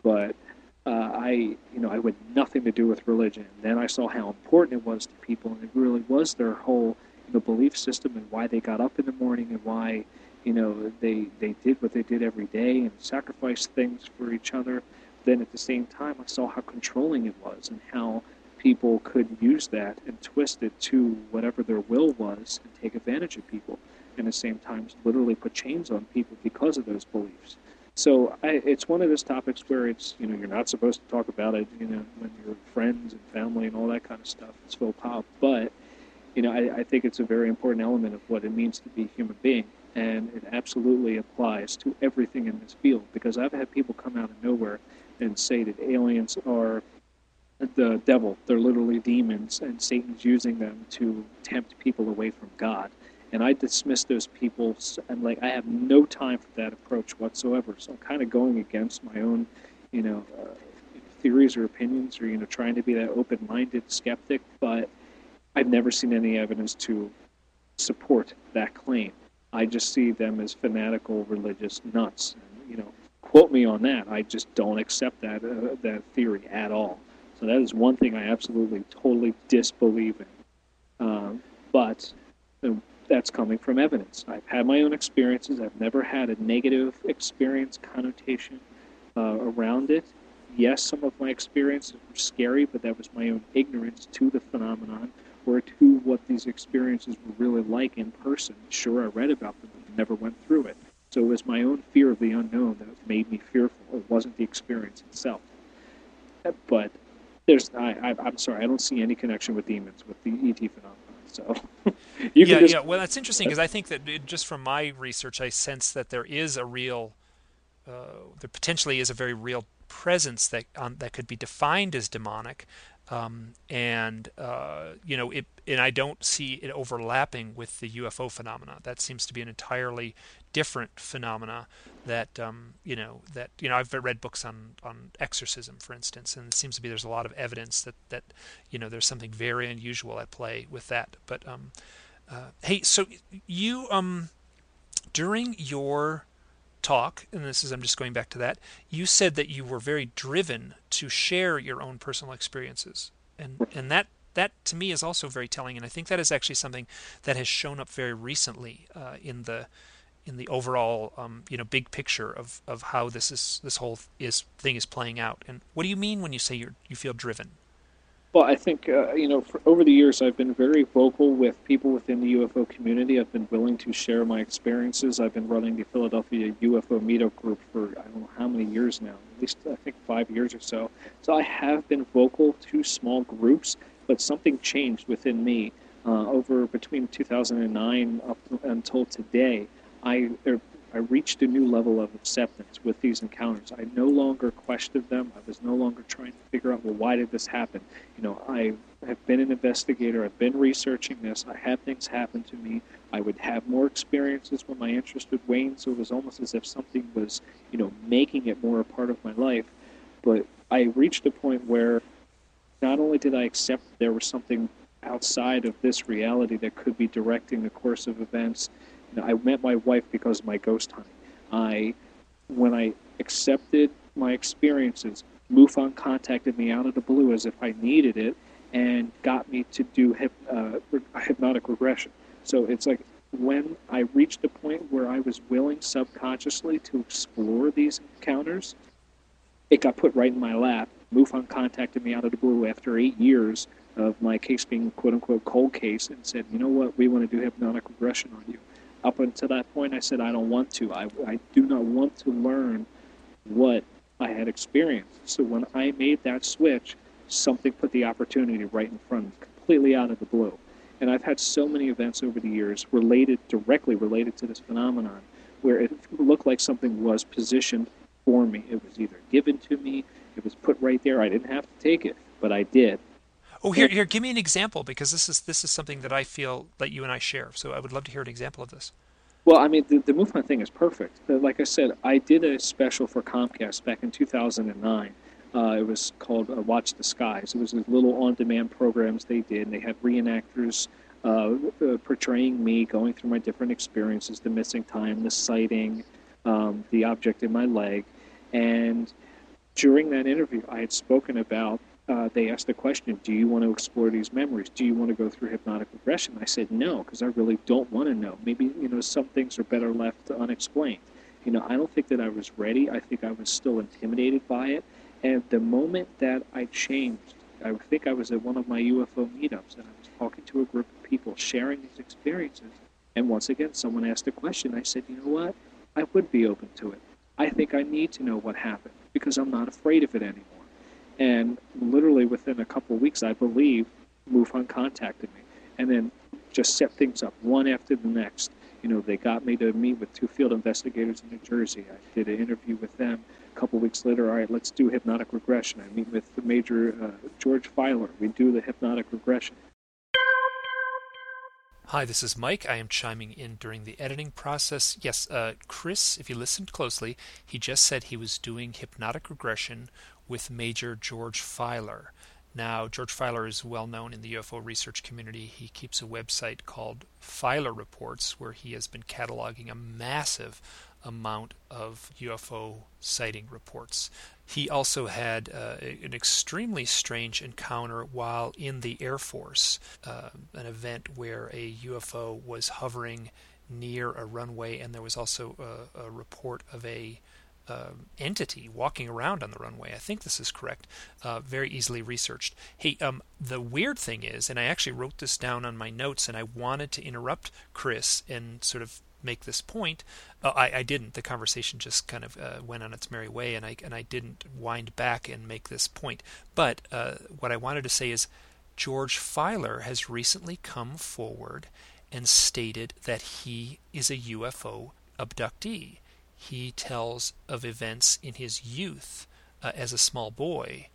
Speaker 2: but. Uh, I, you know, I had nothing to do with religion. And then I saw how important it was to people, and it really was their whole the belief system and why they got up in the morning and why you know they they did what they did every day and sacrificed things for each other then at the same time i saw how controlling it was and how people could use that and twist it to whatever their will was and take advantage of people. And at the same time literally put chains on people because of those beliefs. So I, it's one of those topics where it's you know you're not supposed to talk about it you know when you're friends and family and all that kind of stuff it's faux pas but you know, I, I think it's a very important element of what it means to be a human being. And it absolutely applies to everything in this field because I've had people come out of nowhere and say that aliens are the devil. They're literally demons, and Satan's using them to tempt people away from God. And I dismiss those people, and like I have no time for that approach whatsoever. So I'm kind of going against my own, you know, uh, theories or opinions, or you know, trying to be that open-minded skeptic. But I've never seen any evidence to support that claim. I just see them as fanatical religious nuts. You know, quote me on that. I just don't accept that uh, that theory at all. So that is one thing I absolutely, totally disbelieve in. Um, but uh, that's coming from evidence. I've had my own experiences. I've never had a negative experience connotation uh, around it. Yes, some of my experiences were scary, but that was my own ignorance to the phenomenon or to what these experiences were really like in person. Sure, I read about them, but never went through it. So it was my own fear of the unknown that made me fearful. It wasn't the experience itself. But there's, I, I, am sorry, I don't see any connection with demons with the ET phenomenon. So
Speaker 1: yeah, just... yeah. Well, that's interesting because I think that it, just from my research, I sense that there is a real, uh, there potentially is a very real presence that um, that could be defined as demonic, um, and uh, you know, it, and I don't see it overlapping with the UFO phenomena. That seems to be an entirely different phenomena. That um, you know, that you know, I've read books on on exorcism, for instance, and it seems to be there's a lot of evidence that that you know there's something very unusual at play with that. But um, uh, hey, so you um during your talk, and this is I'm just going back to that. You said that you were very driven to share your own personal experiences, and and that that to me is also very telling, and I think that is actually something that has shown up very recently uh, in the in the overall um, you know big picture of, of how this is this whole is thing is playing out. And what do you mean when you say you you feel driven?
Speaker 2: Well, I think uh, you know, over the years, I've been very vocal with people within the UFO community. I've been willing to share my experiences. I've been running the Philadelphia UFO Meetup Group for I don't know how many years now, at least I think five years or so. So I have been vocal to small groups, but something changed within me uh, over between 2009 up until today. I er, I reached a new level of acceptance with these encounters. I no longer questioned them. I was no longer trying to figure out, well, why did this happen? You know, I have been an investigator. I've been researching this. I had things happen to me. I would have more experiences when my interest would wane. So it was almost as if something was, you know, making it more a part of my life. But I reached a point where not only did I accept there was something outside of this reality that could be directing the course of events I met my wife because of my ghost hunting. I, when I accepted my experiences, MUFON contacted me out of the blue as if I needed it and got me to do hip, uh, hypnotic regression. So it's like when I reached a point where I was willing subconsciously to explore these encounters, it got put right in my lap. MUFON contacted me out of the blue after eight years of my case being quote unquote cold case and said, you know what, we want to do hypnotic regression on you up until that point, I said, I don't want to. I, I do not want to learn what I had experienced. So when I made that switch, something put the opportunity right in front of me, completely out of the blue. And I've had so many events over the years related, directly related to this phenomenon, where it looked like something was positioned for me. It was either given to me, it was put right there. I didn't have to take it, but I did.
Speaker 1: Oh, here, here, give me an example because this is this is something that I feel that you and I share. So I would love to hear an example of this.
Speaker 2: Well, I mean, the, the MUFON thing is perfect. Like I said, I did a special for Comcast back in 2009. Uh, it was called uh, Watch the Skies. It was these little on-demand programs they did. And they had reenactors uh, uh, portraying me, going through my different experiences, the missing time, the sighting, um, the object in my leg. And during that interview, I had spoken about uh, they asked the question, Do you want to explore these memories? Do you want to go through hypnotic regression? I said, No, because I really don't want to know. Maybe, you know, some things are better left unexplained. You know, I don't think that I was ready. I think I was still intimidated by it. And the moment that I changed, I think I was at one of my UFO meetups and I was talking to a group of people sharing these experiences. And once again, someone asked a question. I said, You know what? I would be open to it. I think I need to know what happened because I'm not afraid of it anymore. And literally within a couple of weeks, I believe, MUFON contacted me and then just set things up one after the next. You know, they got me to meet with two field investigators in New Jersey. I did an interview with them. A couple weeks later, all right, let's do hypnotic regression. I meet with the Major uh, George Filer. We do the hypnotic regression.
Speaker 1: Hi, this is Mike. I am chiming in during the editing process. Yes, uh, Chris, if you listened closely, he just said he was doing hypnotic regression with Major George Filer. Now, George Filer is well known in the UFO research community. He keeps a website called Filer Reports, where he has been cataloging a massive amount of UFO sighting reports. He also had uh, an extremely strange encounter while in the Air Force, uh, an event where a UFO was hovering near a runway, and there was also a, a report of a uh, entity walking around on the runway. I think this is correct. Uh, very easily researched. Hey, um, the weird thing is, and I actually wrote this down on my notes, and I wanted to interrupt Chris and sort of make this point. Uh, I, I, didn't. The conversation just kind of uh, went on its merry way, and I and I didn't wind back and make this point. But uh, what I wanted to say is, George Filer has recently come forward and stated that he is a UFO abductee he tells of events in his youth uh, as a small boy,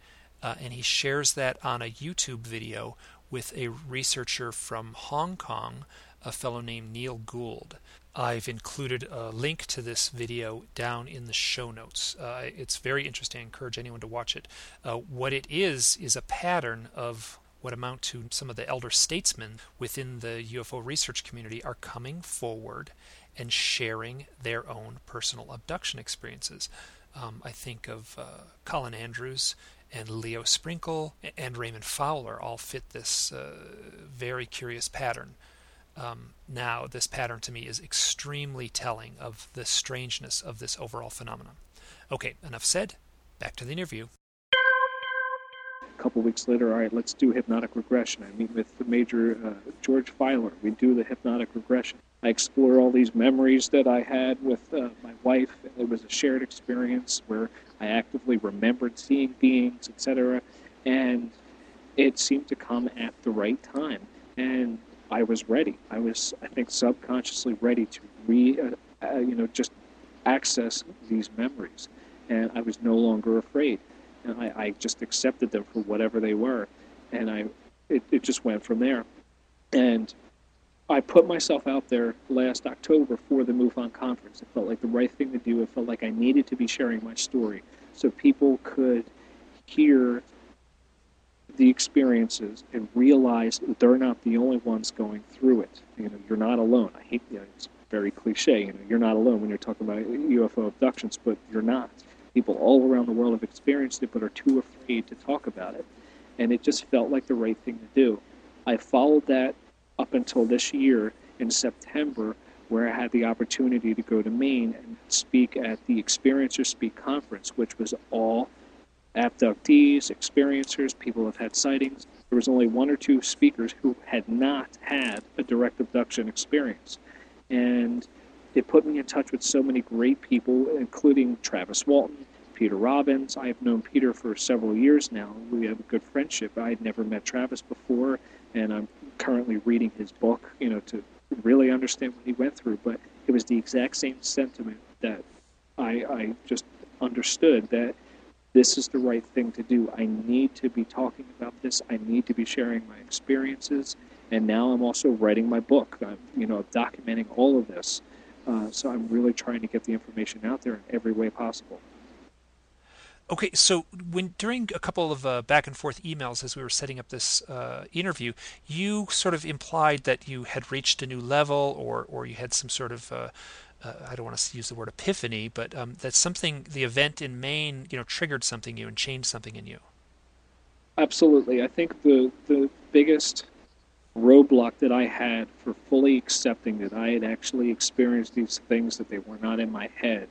Speaker 1: uh, and he shares that on a YouTube video with a researcher from Hong Kong, a fellow named Neil Gould. I've included a link to this video down in the show notes. Uh, it's very interesting. I encourage anyone to watch it. Uh, what it is, is a pattern of what amount to some of the elder statesmen within the UFO research community are coming forward and sharing their own personal abduction experiences. Um, I think of uh, Colin Andrews and Leo Sprinkle and Raymond Fowler all fit this uh, very curious pattern. Um, now, this pattern to me is extremely telling of the strangeness of this overall phenomenon. Okay, enough said. Back to the interview.
Speaker 2: Couple weeks later, all right, let's do hypnotic regression. I meet with the major uh, George Filer. We do the hypnotic regression. I explore all these memories that I had with uh, my wife. It was a shared experience where I actively remembered seeing beings, etc. And it seemed to come at the right time. And I was ready. I was, I think, subconsciously ready to re, uh, uh, you know, just access these memories. And I was no longer afraid. And I, I just accepted them for whatever they were. And I, it, it just went from there. And I put myself out there last October for the MUFON conference. It felt like the right thing to do. It felt like I needed to be sharing my story so people could hear the experiences and realize that they're not the only ones going through it. You know, you're not alone. I hate you know, it's very cliche. You know, you're not alone when you're talking about UFO abductions, but you're not. People all around the world have experienced it, but are too afraid to talk about it. And it just felt like the right thing to do. I followed that up until this year in September, where I had the opportunity to go to Maine and speak at the Experiencer Speak conference, which was all abductees, experiencers, people who have had sightings. There was only one or two speakers who had not had a direct abduction experience. And it put me in touch with so many great people, including Travis Walton, Peter Robbins. I have known Peter for several years now. We have a good friendship. I had never met Travis before, and I'm currently reading his book, you know, to really understand what he went through. But it was the exact same sentiment that I, I just understood that this is the right thing to do. I need to be talking about this. I need to be sharing my experiences. And now I'm also writing my book. I'm, you know, documenting all of this. Uh, so I'm really trying to get the information out there in every way possible.
Speaker 1: Okay, so when during a couple of uh, back and forth emails as we were setting up this uh, interview, you sort of implied that you had reached a new level, or or you had some sort of uh, uh, I don't want to use the word epiphany, but um, that something, the event in Maine, you know, triggered something in you and changed something in you.
Speaker 2: Absolutely, I think the the biggest roadblock that I had for fully accepting that I had actually experienced these things that they were not in my head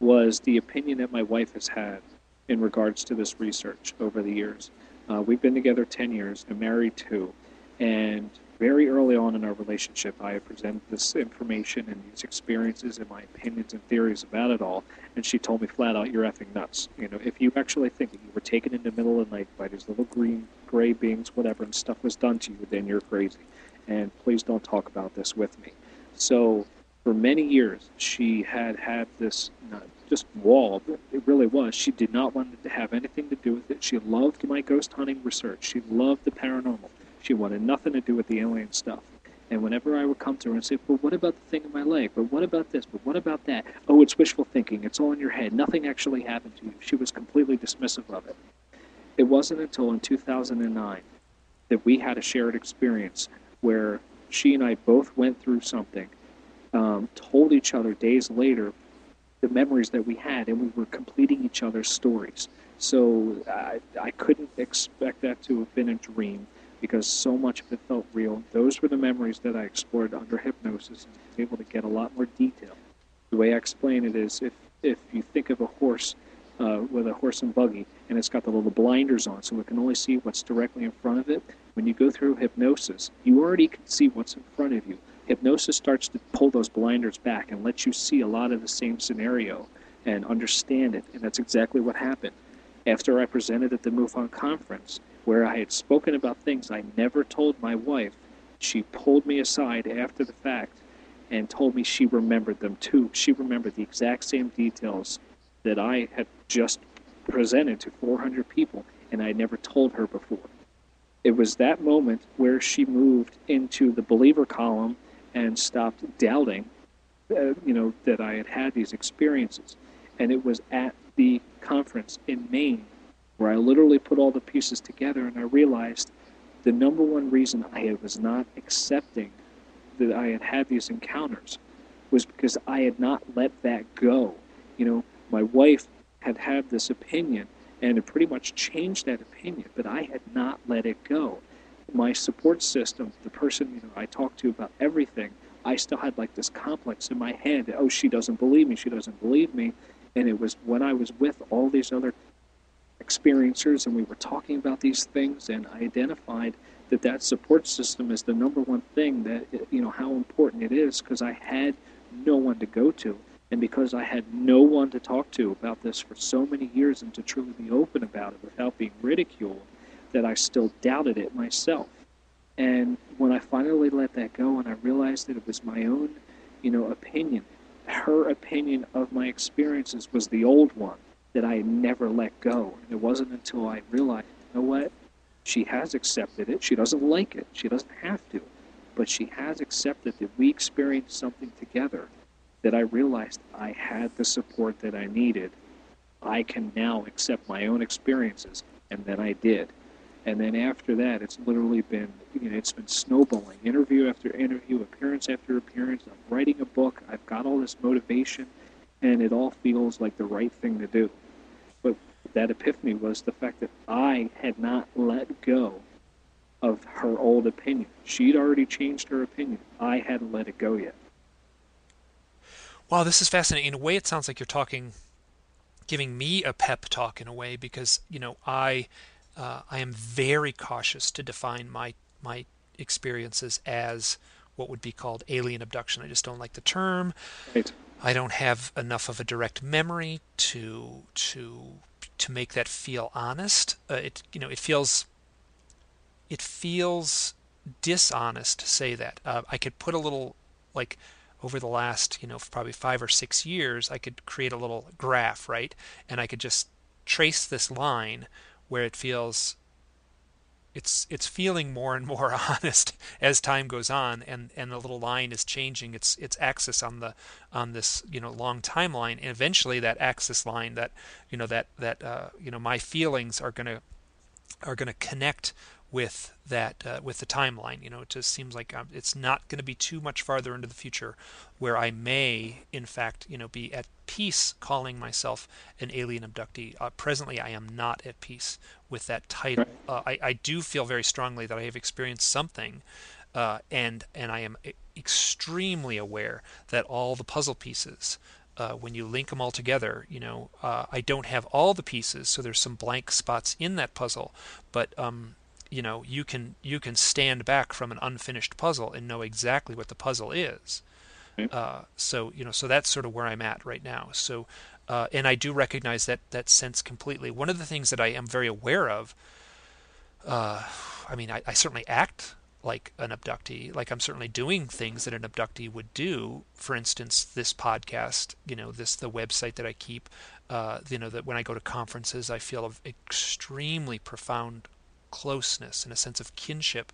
Speaker 2: was the opinion that my wife has had in regards to this research over the years. Uh, we've been together 10 years and married two, and very early on in our relationship, I presented this information and these experiences and my opinions and theories about it all, and she told me flat out, "You're effing nuts. You know, if you actually think that you were taken in the middle of the night by these little green, gray beings, whatever, and stuff was done to you, then you're crazy. And please don't talk about this with me." So, for many years, she had had this not just wall. It really was. She did not want to have anything to do with it. She loved my ghost hunting research. She loved the paranormal she wanted nothing to do with the alien stuff. And whenever I would come to her and say, Well, what about the thing in my leg? But what about this? But what about that? Oh, it's wishful thinking. It's all in your head. Nothing actually happened to you. She was completely dismissive of it. It wasn't until in 2009 that we had a shared experience where she and I both went through something, um, told each other days later the memories that we had, and we were completing each other's stories. So I, I couldn't expect that to have been a dream because so much of it felt real. Those were the memories that I explored under hypnosis and was able to get a lot more detail. The way I explain it is if, if you think of a horse uh, with a horse and buggy and it's got the little blinders on so it can only see what's directly in front of it, when you go through hypnosis, you already can see what's in front of you. Hypnosis starts to pull those blinders back and lets you see a lot of the same scenario and understand it, and that's exactly what happened. After I presented at the MUFON conference, where I had spoken about things I never told my wife, she pulled me aside after the fact and told me she remembered them too. She remembered the exact same details that I had just presented to 400 people, and I had never told her before. It was that moment where she moved into the believer column and stopped doubting, uh, you know, that I had had these experiences. And it was at the conference in Maine where I literally put all the pieces together and I realized the number one reason I was not accepting that I had had these encounters was because I had not let that go. You know, my wife had had this opinion and it pretty much changed that opinion, but I had not let it go. My support system, the person you know I talked to about everything, I still had like this complex in my head. Oh, she doesn't believe me. She doesn't believe me. And it was when I was with all these other experiencers and we were talking about these things and I identified that that support system is the number one thing that you know how important it is because I had no one to go to. And because I had no one to talk to about this for so many years and to truly be open about it without being ridiculed that I still doubted it myself. And when I finally let that go and I realized that it was my own you know opinion her opinion of my experiences was the old one that I had never let go. And it wasn't until I realized, you know what? She has accepted it. She doesn't like it. She doesn't have to. But she has accepted that we experienced something together that I realized I had the support that I needed. I can now accept my own experiences. And then I did. And then after that, it's literally been, you know, it's been snowballing. Interview after interview, appearance after appearance. I'm writing a book. I've got all this motivation, and it all feels like the right thing to do that epiphany was the fact that I had not let go of her old opinion. She'd already changed her opinion. I hadn't let it go yet.
Speaker 1: Wow, this is fascinating. In a way, it sounds like you're talking, giving me a pep talk in a way, because you know I, uh, I am very cautious to define my my experiences as what would be called alien abduction. I just don't like the term.
Speaker 2: Right.
Speaker 1: I don't have enough of a direct memory to to to make that feel honest. Uh, it you know it feels it feels dishonest to say that. Uh, I could put a little like over the last you know probably five or six years I could create a little graph right, and I could just trace this line where it feels it's it's feeling more and more honest as time goes on and and the little line is changing. Its its axis on the on this you know long timeline. And eventually that axis line that you know that that uh, you know my feelings are going to are going to connect with that uh, with the timeline. You know, it just seems like um, it's not going to be too much farther into the future where I may, in fact, you know, be at peace calling myself an alien abductee. Uh, presently, I am not at peace with that title. Uh, I, I do feel very strongly that I have experienced something, uh, and and I am extremely aware that all the puzzle pieces. Uh, when you link them all together, you know, uh, I don't have all the pieces, so there's some blank spots in that puzzle. But um, you know you can you can stand back from an unfinished puzzle and know exactly what the puzzle is. Uh, so you know so that's sort of where I'm at right now. So uh, and I do recognize that that sense completely. One of the things that I am very aware of. Uh, I mean, I, I certainly act like an abductee. Like I'm certainly doing things that an abductee would do. For instance, this podcast, you know, this the website that I keep. Uh, you know that when I go to conferences, I feel an extremely profound closeness and a sense of kinship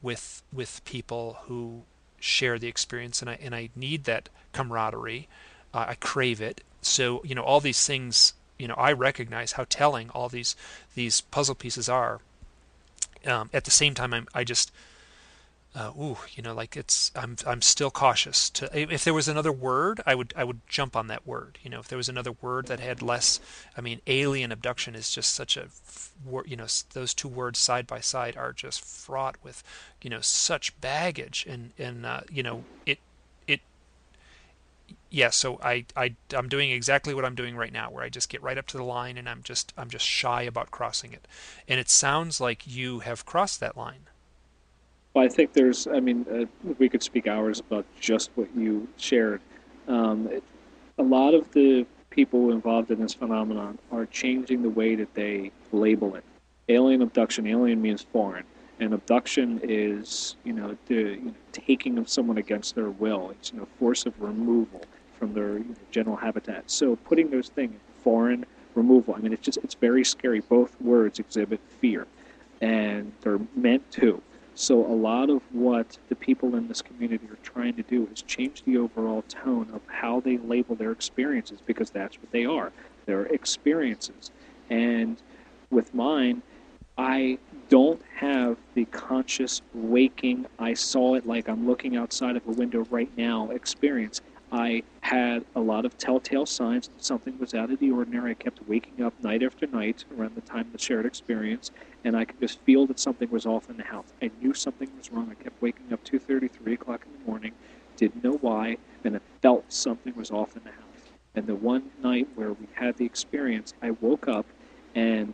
Speaker 1: with with people who share the experience and I and I need that camaraderie. Uh, I crave it. So you know all these things you know I recognize how telling all these these puzzle pieces are. Um, at the same time I'm, I just uh, ooh, you know, like it's I'm I'm still cautious. To if there was another word, I would I would jump on that word. You know, if there was another word that had less, I mean, alien abduction is just such a, you know, those two words side by side are just fraught with, you know, such baggage and and uh, you know it it. Yeah, so I I I'm doing exactly what I'm doing right now, where I just get right up to the line and I'm just I'm just shy about crossing it, and it sounds like you have crossed that line.
Speaker 2: Well, I think there's, I mean, uh, we could speak hours about just what you shared. Um, it, a lot of the people involved in this phenomenon are changing the way that they label it. Alien abduction, alien means foreign, and abduction is, you know, the you know, taking of someone against their will. It's, you know, force of removal from their you know, general habitat. So putting those things, foreign, removal, I mean, it's just, it's very scary. Both words exhibit fear, and they're meant to. So a lot of what the people in this community are trying to do is change the overall tone of how they label their experiences because that's what they are. They're experiences. And with mine, I don't have the conscious waking, I saw it like I'm looking outside of a window right now experience. I had a lot of telltale signs that something was out of the ordinary. I kept waking up night after night around the time of the shared experience, and I could just feel that something was off in the house. I knew something was wrong. I kept waking up 2:30, 3 o'clock in the morning, didn't know why, and I felt something was off in the house. And the one night where we had the experience, I woke up, and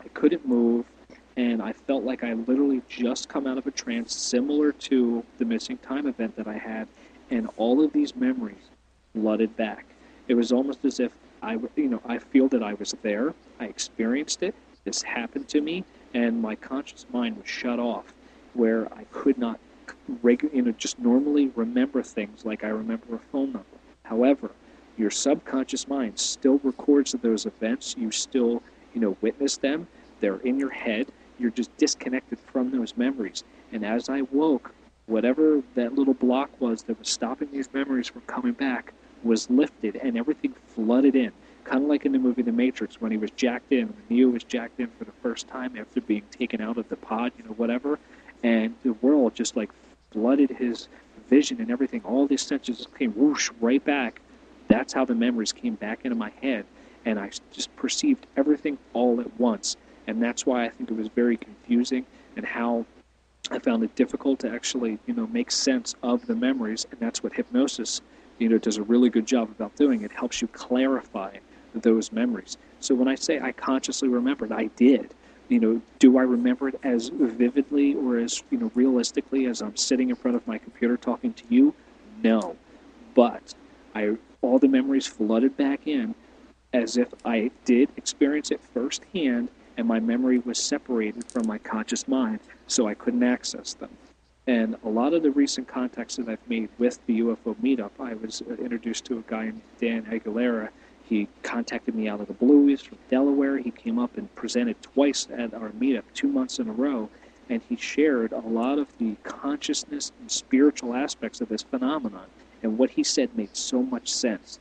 Speaker 2: I couldn't move, and I felt like I literally just come out of a trance similar to the missing time event that I had, and all of these memories flooded back. It was almost as if I, you know, I feel that I was there, I experienced it, this happened to me, and my conscious mind was shut off, where I could not, regu- you know, just normally remember things like I remember a phone number. However, your subconscious mind still records those events. You still, you know, witness them. They're in your head. You're just disconnected from those memories. And as I woke, whatever that little block was that was stopping these memories from coming back was lifted and everything flooded in. Kind of like in the movie The Matrix when he was jacked in, when Neo was jacked in for the first time after being taken out of the pod, you know, whatever. And the world just like flooded his vision and everything. All these senses came whoosh right back that's how the memories came back into my head, and I just perceived everything all at once. And that's why I think it was very confusing, and how I found it difficult to actually, you know, make sense of the memories. And that's what hypnosis, you know, does a really good job about doing. It helps you clarify those memories. So when I say I consciously remembered, I did. You know, do I remember it as vividly or as you know realistically as I'm sitting in front of my computer talking to you? No, but I all the memories flooded back in as if I did experience it firsthand and my memory was separated from my conscious mind, so I couldn't access them. And a lot of the recent contacts that I've made with the UFO meetup, I was uh, introduced to a guy named Dan Aguilera. He contacted me out of the blue. He's from Delaware. He came up and presented twice at our meetup, two months in a row, and he shared a lot of the consciousness and spiritual aspects of this phenomenon. And what he said made so much sense.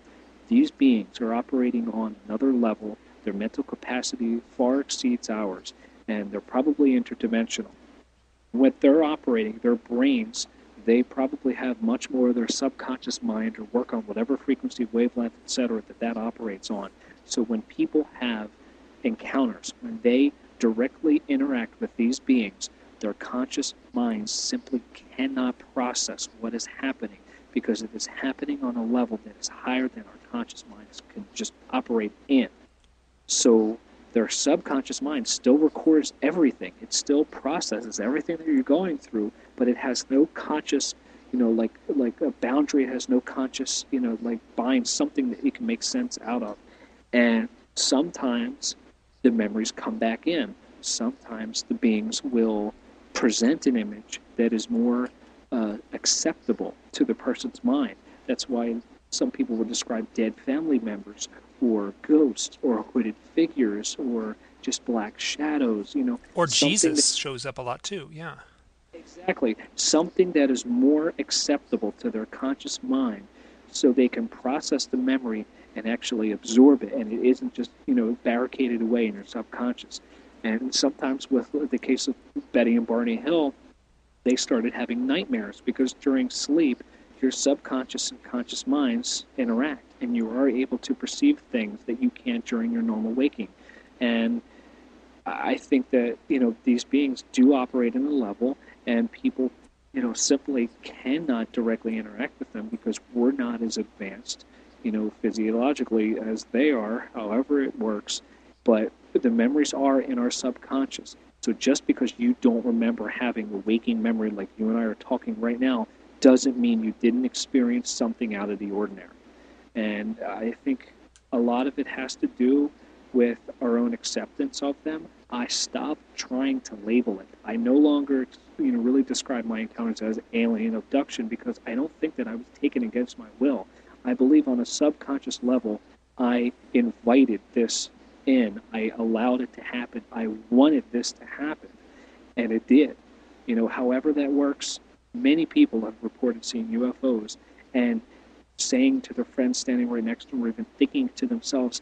Speaker 2: These beings are operating on another level. Their mental capacity far exceeds ours, and they're probably interdimensional. When they're operating, their brains, they probably have much more of their subconscious mind or work on whatever frequency, wavelength, etc., that that operates on. So when people have encounters, when they directly interact with these beings, their conscious minds simply cannot process what is happening because it is happening on a level that is higher than our conscious minds can just operate in. So their subconscious mind still records everything. It still processes everything that you're going through, but it has no conscious, you know, like like a boundary. It has no conscious, you know, like bind something that you can make sense out of. And sometimes the memories come back in. Sometimes the beings will present an image that is more uh, acceptable to the person's mind. That's why some people would describe dead family members or ghosts or hooded figures or just black shadows, you know.
Speaker 1: Or Jesus that, shows up a lot too, yeah.
Speaker 2: Exactly. Something that is more acceptable to their conscious mind so they can process the memory and actually absorb it and it isn't just, you know, barricaded away in their subconscious. And sometimes with the case of Betty and Barney Hill, they started having nightmares because during sleep, your subconscious and conscious minds interact, and you are able to perceive things that you can't during your normal waking. And I think that you know these beings do operate in a level, and people you know simply cannot directly interact with them because we're not as advanced, you know, physiologically as they are. However, it works, but the memories are in our subconscious. So just because you don't remember having a waking memory like you and I are talking right now doesn't mean you didn't experience something out of the ordinary. And I think a lot of it has to do with our own acceptance of them. I stopped trying to label it. I no longer, you know, really describe my encounters as alien abduction because I don't think that I was taken against my will. I believe on a subconscious level, I invited this in. I allowed it to happen. I wanted this to happen, and it did. You know, however that works, many people have reported seeing UFOs and saying to their friends standing right next to them, or even thinking to themselves,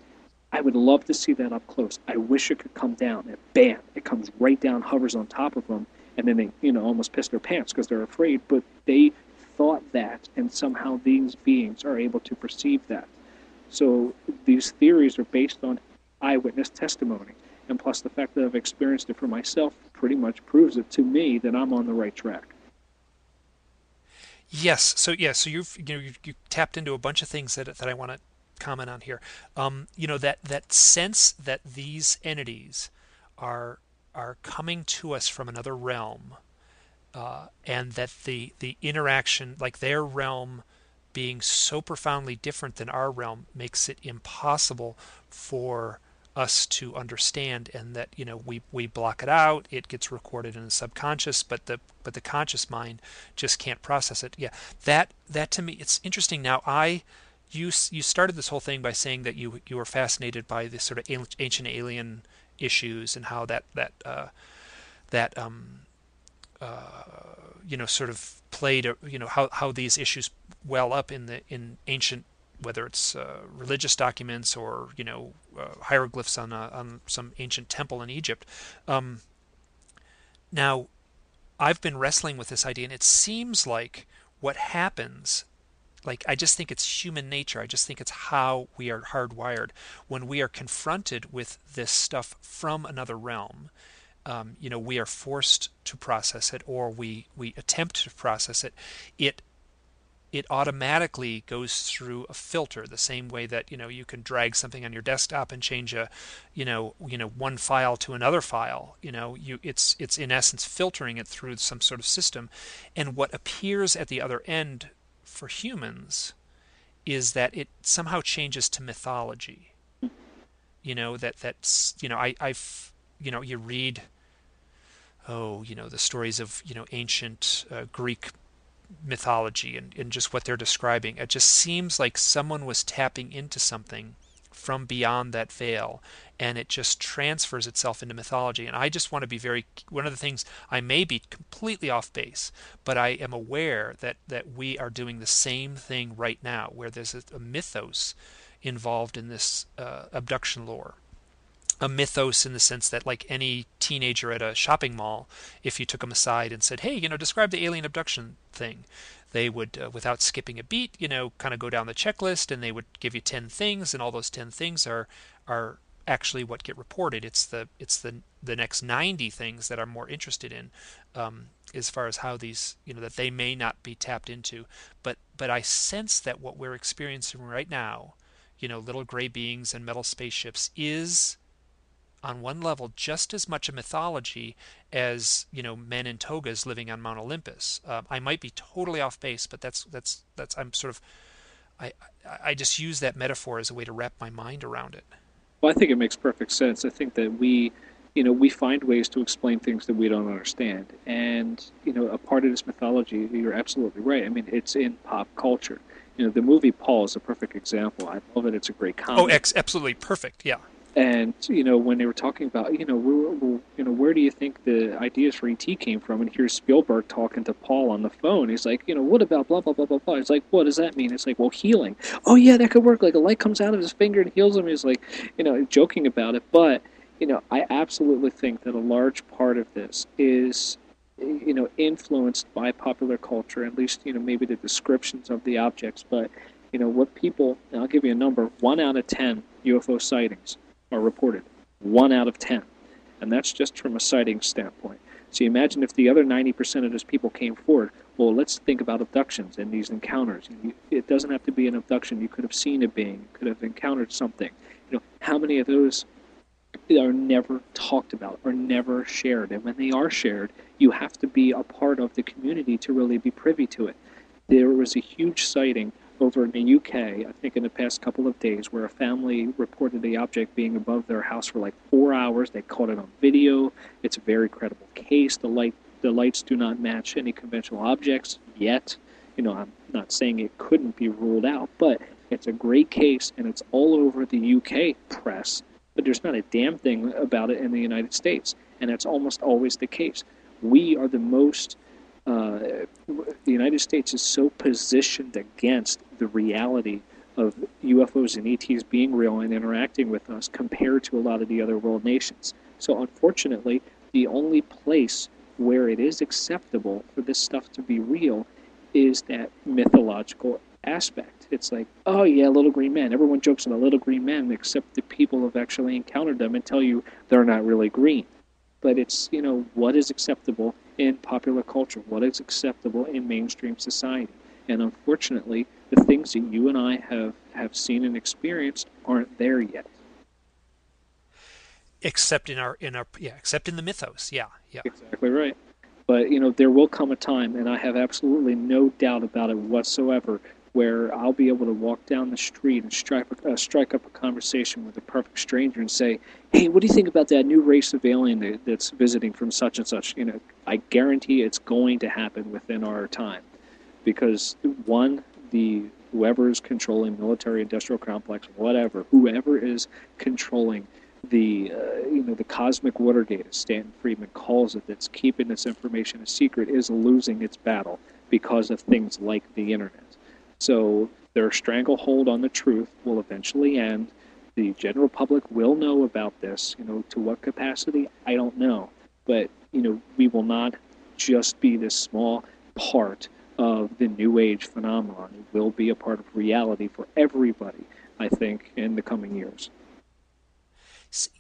Speaker 2: I would love to see that up close. I wish it could come down. And bam, it comes right down, hovers on top of them, and then they, you know, almost piss their pants because they're afraid. But they thought that, and somehow these beings are able to perceive that. So these theories are based on eyewitness testimony. And plus, the fact that I've experienced it for myself pretty much proves it to me that I'm on the right track.
Speaker 1: Yes. So yeah. So you've you know you, you tapped into a bunch of things that that I want to comment on here. Um, you know that that sense that these entities are are coming to us from another realm, uh, and that the the interaction, like their realm, being so profoundly different than our realm, makes it impossible for us to understand and that you know we we block it out it gets recorded in the subconscious but the but the conscious mind just can't process it. Yeah that that to me it's interesting. Now i you you started this whole thing by saying that you you were fascinated by this sort of ancient alien issues and how that that uh, that um, uh, you know sort of played you know how how these issues well up in the in ancient whether it's uh, religious documents or you know uh, hieroglyphs on a, on some ancient temple in Egypt. Um, now, I've been wrestling with this idea, and it seems like what happens. Like I just think it's human nature. I just think it's how we are hardwired when we are confronted with this stuff from another realm. Um, you know, we are forced to process it, or we we attempt to process it. It it automatically goes through a filter the same way that you know you can drag something on your desktop and change a you know you know one file to another file. You know you it's it's in essence filtering it through some sort of system. And what appears at the other end for humans is that it somehow changes to mythology. You know that that's you know i i've you know you read oh you know the stories of you know ancient uh, greek mythology and, and just what they're describing. It just seems like someone was tapping into something from beyond that veil and it just transfers itself into mythology and i just want to be very one of the things i may be completely off base but i am aware that that we are doing the same thing right now where there's a, a mythos involved in this uh, abduction lore a mythos in the sense that like any teenager at a shopping mall if you took them aside and said hey you know describe the alien abduction thing they would uh, without skipping a beat you know kind of go down the checklist and they would give you 10 things and all those 10 things are are actually what get reported. It's the it's the the next 90 things that I'm more interested in um, as far as how these you know that they may not be tapped into. But but I sense that what we're experiencing right now you know little gray beings and metal spaceships is on one level just as much a mythology as you know men in togas living on Mount Olympus. Uh, I might be totally off base, but that's that's that's I'm sort of I I just use that metaphor as a way to wrap my mind around it.
Speaker 2: Well, I think it makes perfect sense. I think that we you know we find ways to explain things that we don't understand, and you know a part of this mythology. You're absolutely right. I mean, it's in pop culture. You know, the movie Paul is a perfect example. I love it. It's a great comedy.
Speaker 1: Oh, ex- absolutely perfect. Yeah.
Speaker 2: And you know when they were talking about you know where, you know where do you think the ideas for ET came from? And here's Spielberg talking to Paul on the phone. He's like, you know, what about blah blah blah blah blah? It's like, what does that mean? It's like, well, healing. Oh yeah, that could work. Like a light comes out of his finger and heals him. He's like, you know, joking about it. But you know, I absolutely think that a large part of this is you know influenced by popular culture. At least you know maybe the descriptions of the objects, but you know what people. I'll give you a number: one out of ten UFO sightings are reported. One out of 10. And that's just from a sighting standpoint. So you imagine if the other 90% of those people came forward, well, let's think about abductions and these encounters. It doesn't have to be an abduction. You could have seen a being, could have encountered something. You know, how many of those are never talked about or never shared? And when they are shared, you have to be a part of the community to really be privy to it. There was a huge sighting over in the UK, I think in the past couple of days, where a family reported the object being above their house for like four hours. They caught it on video. It's a very credible case. The light, the lights do not match any conventional objects yet. You know, I'm not saying it couldn't be ruled out, but it's a great case, and it's all over the UK press. But there's not a damn thing about it in the United States, and that's almost always the case. We are the most uh, the United States is so positioned against the reality of UFOs and ETs being real and interacting with us compared to a lot of the other world nations. So, unfortunately, the only place where it is acceptable for this stuff to be real is that mythological aspect. It's like, oh yeah, little green men. Everyone jokes about little green men, except the people have actually encountered them and tell you they're not really green. But it's, you know, what is acceptable in popular culture, what is acceptable in mainstream society. And unfortunately, the things that you and I have, have seen and experienced aren't there yet.
Speaker 1: except in our in our yeah, except in the mythos. Yeah, yeah.
Speaker 2: Exactly right. But you know, there will come a time, and I have absolutely no doubt about it whatsoever, where I'll be able to walk down the street and strike uh, strike up a conversation with a perfect stranger and say, "Hey, what do you think about that new race of alien that, that's visiting from such and such?" You know, I guarantee it's going to happen within our time, because one, the whoever is controlling military industrial complex, whatever, whoever is controlling the uh, you know the cosmic Watergate, as Stanton Friedman calls it, that's keeping this information a secret, is losing its battle because of things like the internet. So their stranglehold on the truth will eventually end. The general public will know about this. You know, to what capacity, I don't know. But, you know, we will not just be this small part of the New Age phenomenon. It will be a part of reality for everybody, I think, in the coming years.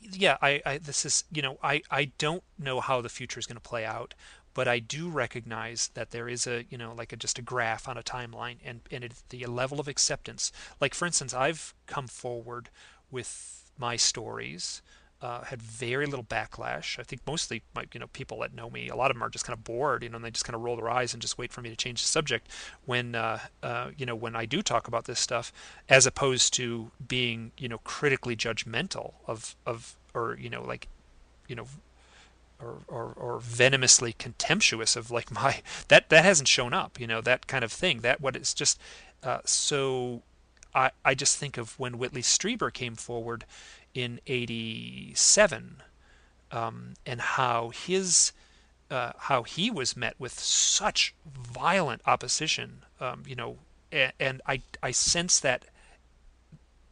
Speaker 1: Yeah, I, I this is you know I, I don't know how the future is going to play out but I do recognize that there is a you know like a, just a graph on a timeline and and it, the level of acceptance like for instance I've come forward with my stories uh, had very little backlash. I think mostly, my, you know, people that know me, a lot of them are just kind of bored, you know, and they just kind of roll their eyes and just wait for me to change the subject. When, uh, uh, you know, when I do talk about this stuff, as opposed to being, you know, critically judgmental of, of, or you know, like, you know, or, or, or venomously contemptuous of like my that that hasn't shown up you know that kind of thing that what it's just uh, so I I just think of when Whitley Strieber came forward in '87 um, and how his uh, how he was met with such violent opposition um, you know and, and I I sense that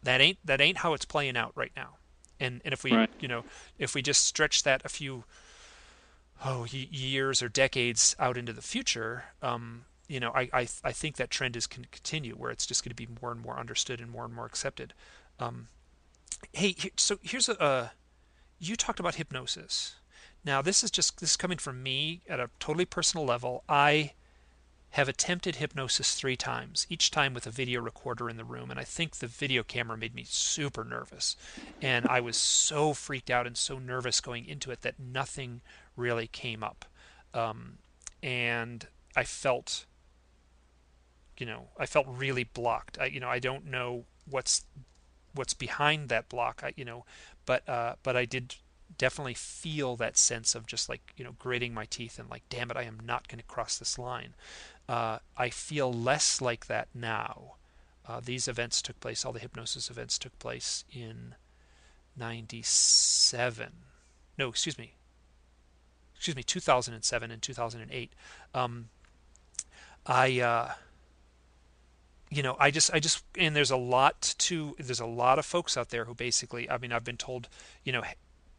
Speaker 1: that ain't that ain't how it's playing out right now and and if we
Speaker 2: right.
Speaker 1: you know if we just stretch that a few oh years or decades out into the future, um, you know, I, I I think that trend is going to continue where it's just going to be more and more understood and more and more accepted. Um, hey, so here's a uh, you talked about hypnosis. Now this is just this is coming from me at a totally personal level. I have attempted hypnosis three times, each time with a video recorder in the room. And I think the video camera made me super nervous. And I was so freaked out and so nervous going into it that nothing really came up. Um, and I felt, you know, I felt really blocked. I, you know, I don't know what's what's behind that block. I, you know, but uh, but I did definitely feel that sense of just like you know gritting my teeth and like damn it i am not going to cross this line uh, I feel less like that now. Uh, these events took place, all the hypnosis events took place in 97. No, excuse me. Excuse me, 2007 and 2008. Um, I, uh, you know, I just, I just, and there's a lot to, there's a lot of folks out there who basically, I mean, I've been told, you know,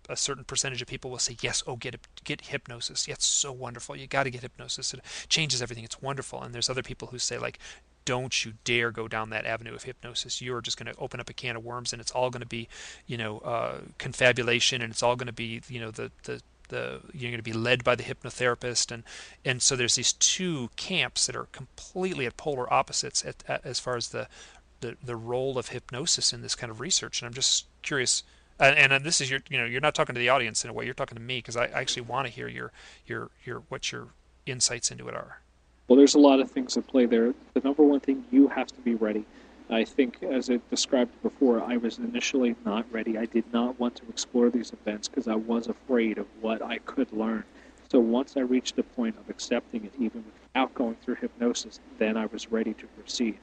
Speaker 1: a certain percentage of people will say yes oh get get hypnosis. Yeah, it's so wonderful. You got to get hypnosis. It changes everything. It's wonderful. And there's other people who say like don't you dare go down that avenue of hypnosis. You're just going to open up a can of worms and it's all going to be you know uh, confabulation and it's all going to be you know the the the, you're going to be led by the hypnotherapist and and so there's these two camps that are completely at polar opposites at, at, as far as the, the the role of hypnosis in this kind of research and I'm just curious and, and this is your you know you're not talking to the audience in a way you're talking to me because I, I actually want to hear your your your what your insights into it are.
Speaker 2: Well there's a lot of things at play there. The number one thing you have to be ready i think as i described before i was initially not ready i did not want to explore these events because i was afraid of what i could learn so once i reached the point of accepting it even without going through hypnosis then i was ready to proceed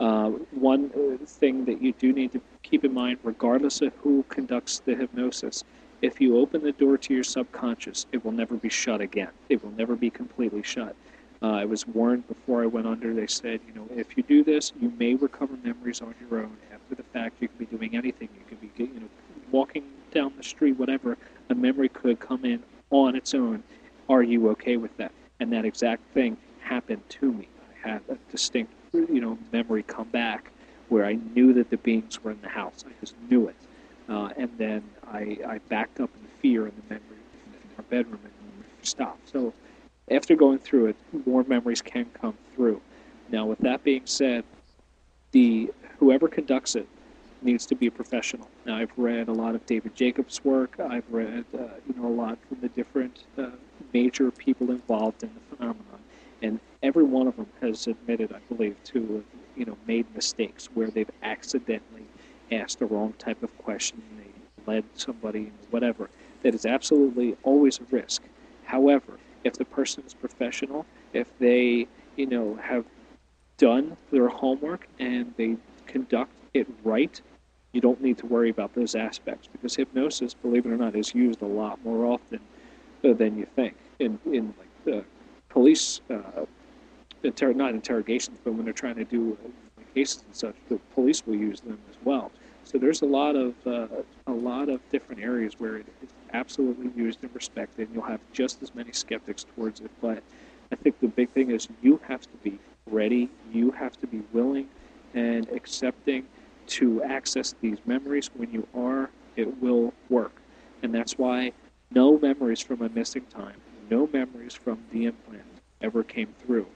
Speaker 2: uh, one uh, thing that you do need to keep in mind, regardless of who conducts the hypnosis, if you open the door to your subconscious, it will never be shut again. It will never be completely shut. Uh, I was warned before I went under. They said, you know, if you do this, you may recover memories on your own. After the fact, you can be doing anything. You could be, you know, walking down the street, whatever. A memory could come in on its own. Are you okay with that? And that exact thing happened to me. I had a distinct you know memory come back where I knew that the beings were in the house. I just knew it, uh, and then I, I backed up in fear in the memory in our bedroom and stopped. So after going through it, more memories can come through. Now, with that being said, the whoever conducts it needs to be a professional. Now, I've read a lot of David Jacobs' work. I've read, uh, you know, a lot from the different uh, major people involved in the phenomenon, and every one of them has admitted, I believe, to you know made mistakes where they've accidentally asked the wrong type of question, they led somebody, whatever. That is absolutely always a risk. However, if the person is professional, if they you know have done their homework and they conduct it right, you don't need to worry about those aspects because hypnosis, believe it or not, is used a lot more often than you think in in like the police. Uh, inter- not interrogations, but when they're trying to do cases and such, the police will use them as well. So there's a lot of uh, a lot of different areas where it is absolutely used and respected. And you'll have just as many skeptics towards it, but I think the big thing is you have to be ready. You have to be willing and accepting to access these memories. When you are, it will work, and that's why no memories from a missing time, no memories from the implant ever came through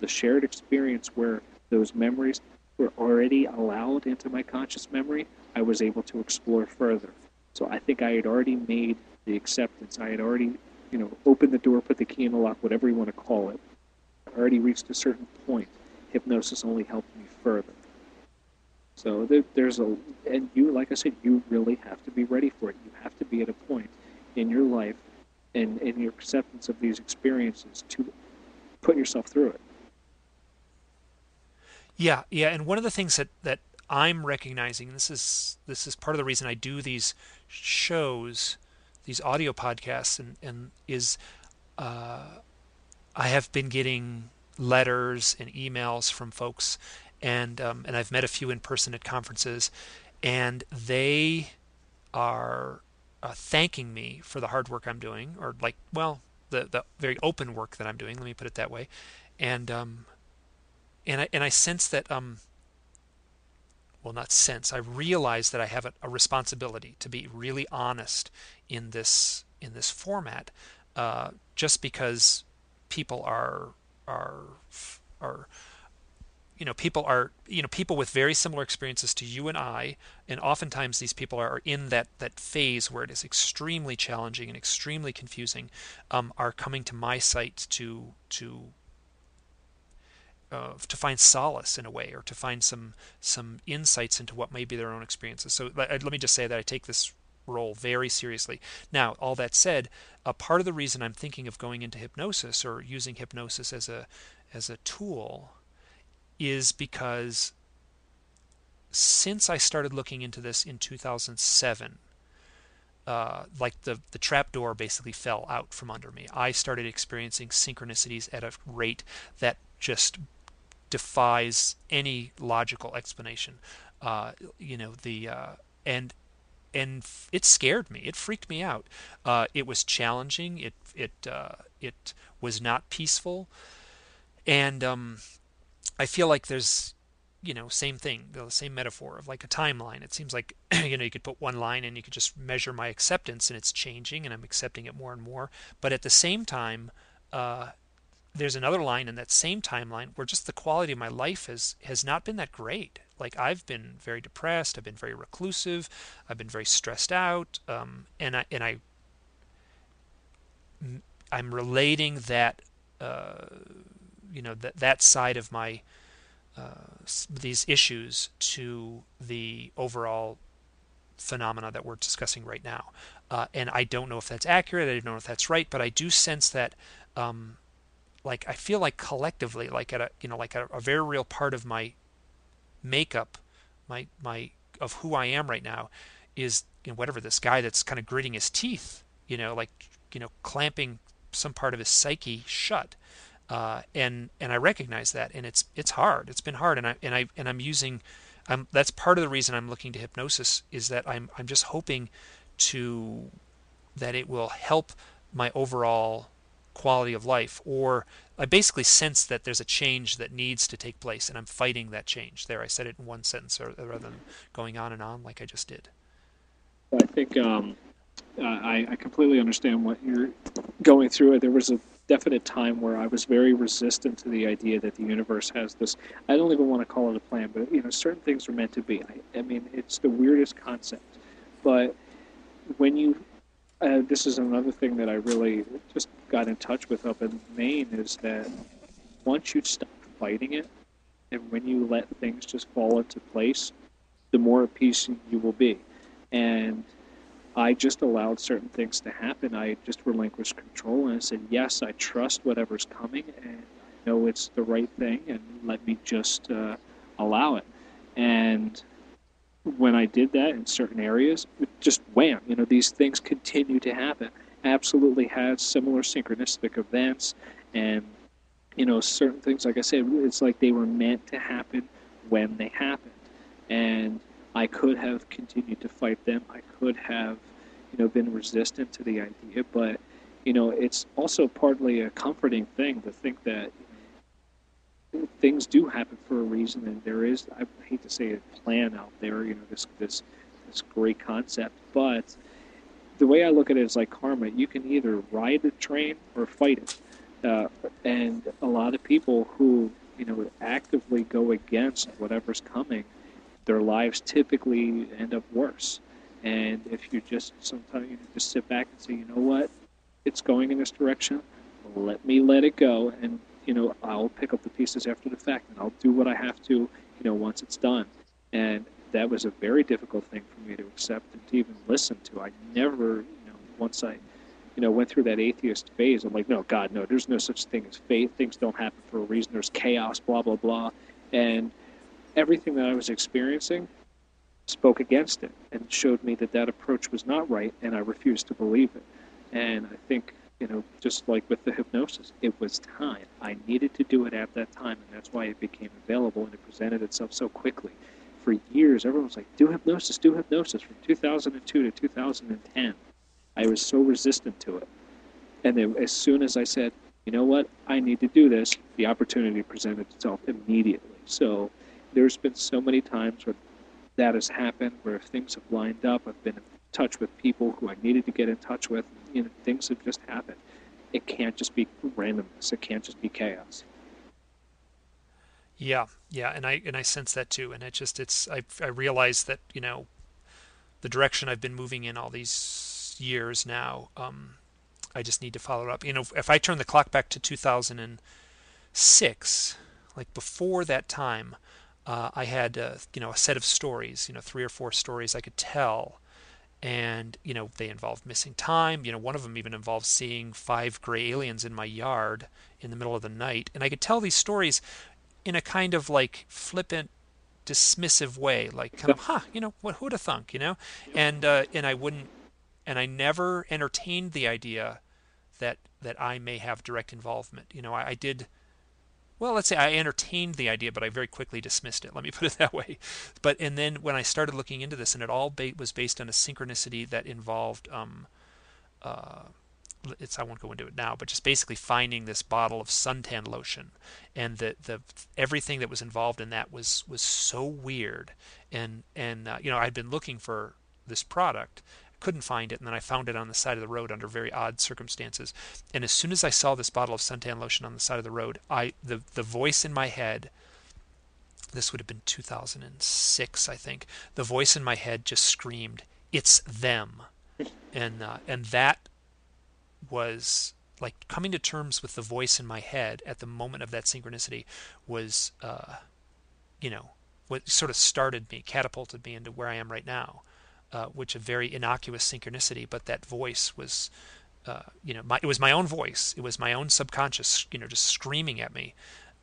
Speaker 2: the shared experience where those memories were already allowed into my conscious memory, I was able to explore further. So I think I had already made the acceptance. I had already, you know, opened the door, put the key in the lock, whatever you want to call it. I already reached a certain point. Hypnosis only helped me further. So there, there's a, and you, like I said, you really have to be ready for it. You have to be at a point in your life and in your acceptance of these experiences to put yourself through it.
Speaker 1: Yeah, yeah, and one of the things that that I'm recognizing, this is this is part of the reason I do these shows, these audio podcasts, and and is uh, I have been getting letters and emails from folks, and um, and I've met a few in person at conferences, and they are uh, thanking me for the hard work I'm doing, or like, well, the the very open work that I'm doing. Let me put it that way, and um, and I and I sense that um well not sense. I realize that I have a, responsibility to be really honest in this in this format uh, just because people are are are you know people are you know people with very similar experiences to you and I and oftentimes these people are in that that phase where it is extremely challenging and extremely confusing um, are coming to my site to to uh, to find solace in a way or to find some some insights into what may be their own experiences. So let, let me just say that I take this role very seriously. Now, all that said, a part of the reason I'm thinking of going into hypnosis or using hypnosis as a as a tool is because since I started looking into this in 2007, uh, like the the trap door basically fell out from under me. I started experiencing synchronicities at a rate that just defies any logical explanation. Uh, you know the uh, and and it scared me. It freaked me out. Uh, it was challenging. It it uh, it was not peaceful, and um, I feel like there's you know same thing the same metaphor of like a timeline it seems like you know you could put one line and you could just measure my acceptance and it's changing and i'm accepting it more and more but at the same time uh, there's another line in that same timeline where just the quality of my life has has not been that great. Like I've been very depressed, I've been very reclusive, I've been very stressed out, um, and I and I I'm relating that uh, you know that that side of my uh, these issues to the overall phenomena that we're discussing right now. Uh, and I don't know if that's accurate. I don't know if that's right, but I do sense that um, like I feel like collectively, like at a you know like a, a very real part of my makeup, my my of who I am right now, is you know, whatever this guy that's kind of gritting his teeth, you know, like you know clamping some part of his psyche shut. Uh, and and I recognize that, and it's it's hard. It's been hard, and I and I and I'm using, I'm that's part of the reason I'm looking to hypnosis is that I'm I'm just hoping to that it will help my overall quality of life or I basically sense that there's a change that needs to take place and I'm fighting that change. There, I said it in one sentence rather than going on and on like I just did.
Speaker 2: I think um, I, I completely understand what you're going through. There was a definite time where I was very resistant to the idea that the universe has this. I don't even want to call it a plan, but you know, certain things are meant to be. I, I mean, it's the weirdest concept, but when you, uh, this is another thing that I really just got in touch with up in Maine is that once you stop fighting it, and when you let things just fall into place, the more at peace you will be. And I just allowed certain things to happen. I just relinquished control and I said, yes, I trust whatever's coming and I know it's the right thing and let me just uh, allow it. And when I did that in certain areas, just wham, you know, these things continue to happen. Absolutely has similar synchronistic events and, you know, certain things, like I said, it's like they were meant to happen when they happened. And I could have continued to fight them. I could have, you know, been resistant to the idea, but you know, it's also partly a comforting thing to think that things do happen for a reason, and there is. I hate to say a plan out there. You know, this this this great concept, but the way I look at it is like karma. You can either ride the train or fight it, uh, and a lot of people who you know actively go against whatever's coming their lives typically end up worse. And if you just sometimes you just sit back and say, you know what, it's going in this direction. Let me let it go, and you know I'll pick up the pieces after the fact, and I'll do what I have to, you know, once it's done. And that was a very difficult thing for me to accept and to even listen to. I never, you know, once I, you know, went through that atheist phase, I'm like, no, God, no, there's no such thing as faith. Things don't happen for a reason. There's chaos, blah blah blah, and everything that I was experiencing spoke against it and showed me that that approach was not right, and I refused to believe it. And I think, you know, just like with the hypnosis, it was time. I needed to do it at that time, and that's why it became available and it presented itself so quickly. For years, everyone was like, do hypnosis, do hypnosis. From 2002 to 2010, I was so resistant to it. And then as soon as I said, you know what, I need to do this, the opportunity presented itself immediately. So there's been so many times where that has happened, where things have lined up. I've been in touch with people who I needed to get in touch with. You know, things have just happened. It can't just be randomness. It can't just be chaos.
Speaker 1: Yeah, yeah, and I and I sense that too. And it just it's I I realize that you know the direction I've been moving in all these years now. Um, I just need to follow it up. You know, if I turn the clock back to 2006, like before that time, uh, I had uh, you know a set of stories, you know three or four stories I could tell, and you know they involved missing time. You know one of them even involved seeing five gray aliens in my yard in the middle of the night, and I could tell these stories in a kind of like flippant, dismissive way, like kind of huh, you know what who'd have thunk, you know, and uh, and I wouldn't, and I never entertained the idea that that I may have direct involvement. You know I, I did well, let's say I entertained the idea, but I very quickly dismissed it. Let me put it that way. But and then when I started looking into this, and it all ba- was based on a synchronicity that involved, um, uh, it's I won't go into it now, but just basically finding this bottle of suntan lotion, and the the everything that was involved in that was was so weird, and and uh, you know I'd been looking for this product couldn't find it, and then I found it on the side of the road under very odd circumstances. And as soon as I saw this bottle of suntan lotion on the side of the road, I the the voice in my head. This would have been 2006, I think. The voice in my head just screamed, "It's them," and uh, and that was like coming to terms with the voice in my head at the moment of that synchronicity was, uh, you know, what sort of started me, catapulted me into where I am right now uh, which a very innocuous synchronicity, but that voice was, uh, you know, my, it was my own voice. It was my own subconscious, you know, just screaming at me.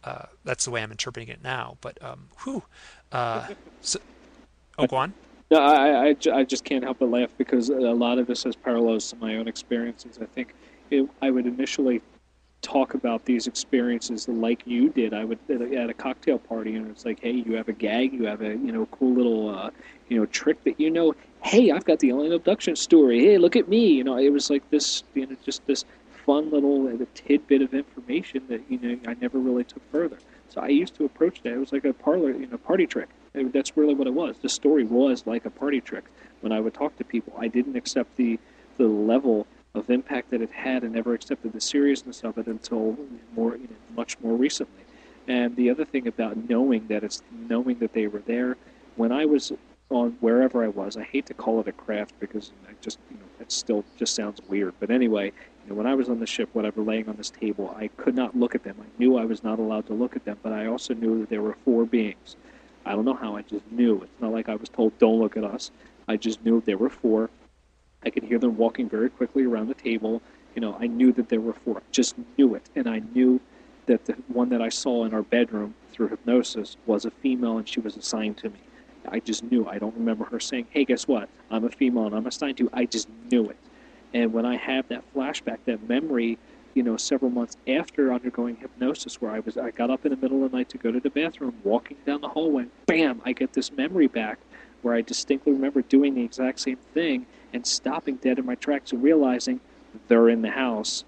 Speaker 1: Uh, that's the way I'm interpreting it now. But um, whew, uh, so, oh, go on.
Speaker 2: No, I, I, I just can't help but laugh because a lot of this has parallels to my own experiences. I think it, I would initially talk about these experiences like you did. I would at a cocktail party, and it's like, hey, you have a gag, you have a you know cool little uh, you know trick that you know. Hey, I've got the alien abduction story. Hey, look at me. You know, it was like this, you know, just this fun little uh, tidbit of information that you know I never really took further. So I used to approach that. It was like a parlor, you know, party trick. That's really what it was. The story was like a party trick. When I would talk to people, I didn't accept the the level of impact that it had and never accepted the seriousness of it until more, you know, much more recently. And the other thing about knowing that it's knowing that they were there, when I was on wherever I was, I hate to call it a craft because I just, you know, it still just sounds weird. But anyway, you when I was on the ship, whatever, laying on this table, I could not look at them. I knew I was not allowed to look at them, but I also knew that there were four beings. I don't know how, I just knew. It's not like I was told, don't look at us. I just knew there were four. I could hear them walking very quickly around the table. You know, I knew that there were four. Just knew it. And I knew that the one that I saw in our bedroom through hypnosis was a female and she was assigned to me. I just knew. I don't remember her saying, hey, guess what? I'm a female and I'm assigned to. I just knew it. And when I have that flashback, that memory, you know, several months after undergoing hypnosis, where I was, I got up in the middle of the night to go to the bathroom, walking down the hallway, bam, I get this memory back where I distinctly remember doing the exact same thing and stopping dead in my tracks and realizing they're in the house.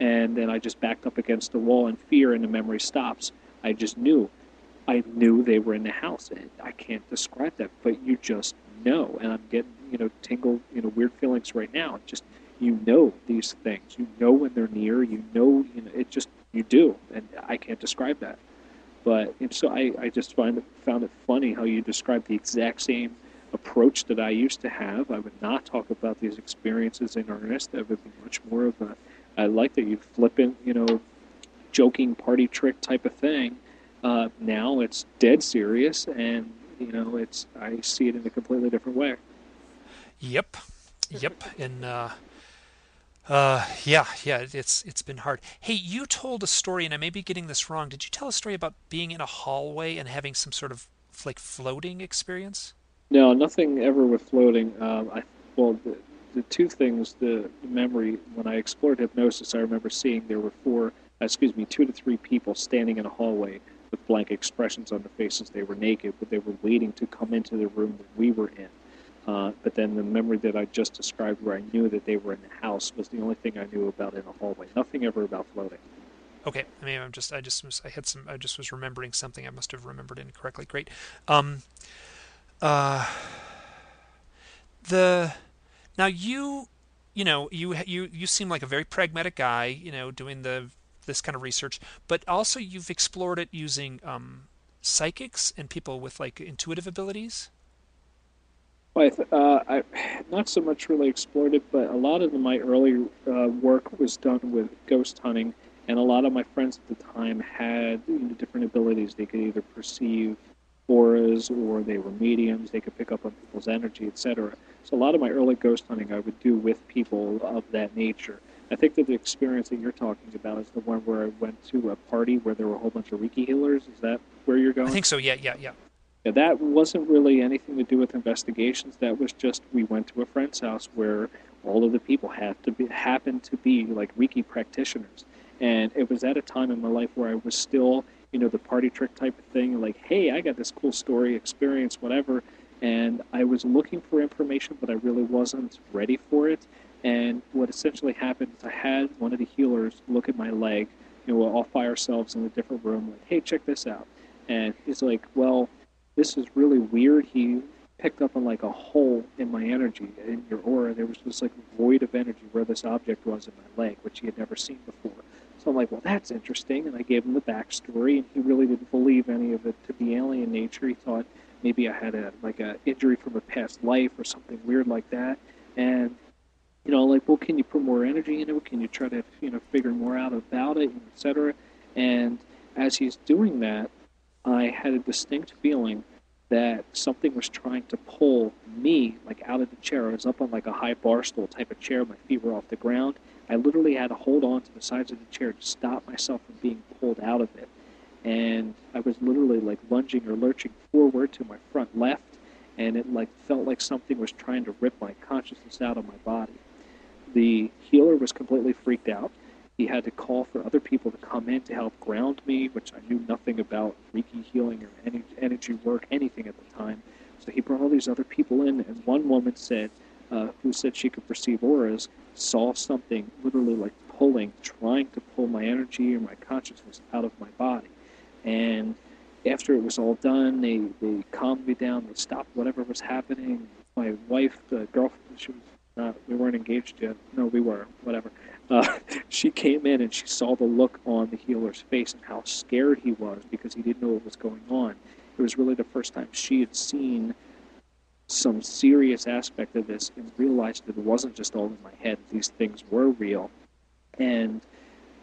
Speaker 2: And then I just backed up against the wall in fear, and the memory stops. I just knew. I knew they were in the house. And I can't describe that, but you just know. And I'm getting, you know, tingle, you know, weird feelings right now. Just you know these things. You know when they're near. You know, you know, it just you do, and I can't describe that. But and so I, I just find it, found it funny how you described the exact same approach that I used to have. I would not talk about these experiences in earnest. That would be much more of a. I like that you flippant, you know, joking party trick type of thing. Uh, now it's dead serious, and you know, it's I see it in a completely different way.
Speaker 1: Yep, yep, and uh, uh, yeah, yeah, it's it's been hard. Hey, you told a story, and I may be getting this wrong. Did you tell a story about being in a hallway and having some sort of like floating experience?
Speaker 2: No, nothing ever with floating. Um, I well, the, the two things, the, the memory when I explored hypnosis, I remember seeing there were four, excuse me, two to three people standing in a hallway with blank expressions on their faces. They were naked, but they were waiting to come into the room that we were in. Uh, but then the memory that I just described, where I knew that they were in the house, was the only thing I knew about in a hallway. Nothing ever about floating.
Speaker 1: Okay, I mean, I'm just, I just, was, I had some, I just was remembering something. I must have remembered incorrectly. Great. Um, uh, the now you, you know, you you you seem like a very pragmatic guy. You know, doing the this kind of research, but also you've explored it using um, psychics and people with like intuitive abilities.
Speaker 2: Well, uh, I not so much really explored it, but a lot of my early uh, work was done with ghost hunting, and a lot of my friends at the time had you know, different abilities. They could either perceive auras, or they were mediums. They could pick up on people's energy, etc. So a lot of my early ghost hunting I would do with people of that nature. I think that the experience that you're talking about is the one where I went to a party where there were a whole bunch of Reiki healers. Is that where you're going? I
Speaker 1: think so. Yeah, yeah, yeah.
Speaker 2: Yeah, that wasn't really anything to do with investigations. That was just we went to a friend's house where all of the people had to be happened to be like Reiki practitioners, and it was at a time in my life where I was still, you know, the party trick type of thing. Like, hey, I got this cool story, experience, whatever, and I was looking for information, but I really wasn't ready for it. And what essentially happened is I had one of the healers look at my leg. You know, we'll all find ourselves in a different room. Like, hey, check this out. And he's like, well, this is really weird. He picked up on like a hole in my energy, in your aura. There was this like a void of energy where this object was in my leg, which he had never seen before. So I'm like, well, that's interesting. And I gave him the backstory, and he really didn't believe any of it to be alien nature. He thought maybe I had a like a injury from a past life or something weird like that. And you know, like, well, can you put more energy into it? Can you try to you know figure more out about it, etc. And as he's doing that, I had a distinct feeling that something was trying to pull me like out of the chair. I was up on like a high bar stool type of chair. My feet were off the ground. I literally had to hold on to the sides of the chair to stop myself from being pulled out of it. And I was literally like lunging or lurching forward to my front left, and it like felt like something was trying to rip my consciousness out of my body. The healer was completely freaked out. He had to call for other people to come in to help ground me, which I knew nothing about Reiki healing or any energy work, anything at the time. So he brought all these other people in, and one woman said, uh, who said she could perceive auras, saw something literally like pulling, trying to pull my energy or my consciousness out of my body. And after it was all done, they, they calmed me down, they stopped whatever was happening. My wife, the girlfriend, she was We weren't engaged yet. No, we were. Whatever. Uh, she came in and she saw the look on the healer's face and how scared he was because he didn't know what was going on. It was really the first time she had seen some serious aspect of this and realized that it wasn't just all in my head. These things were real. And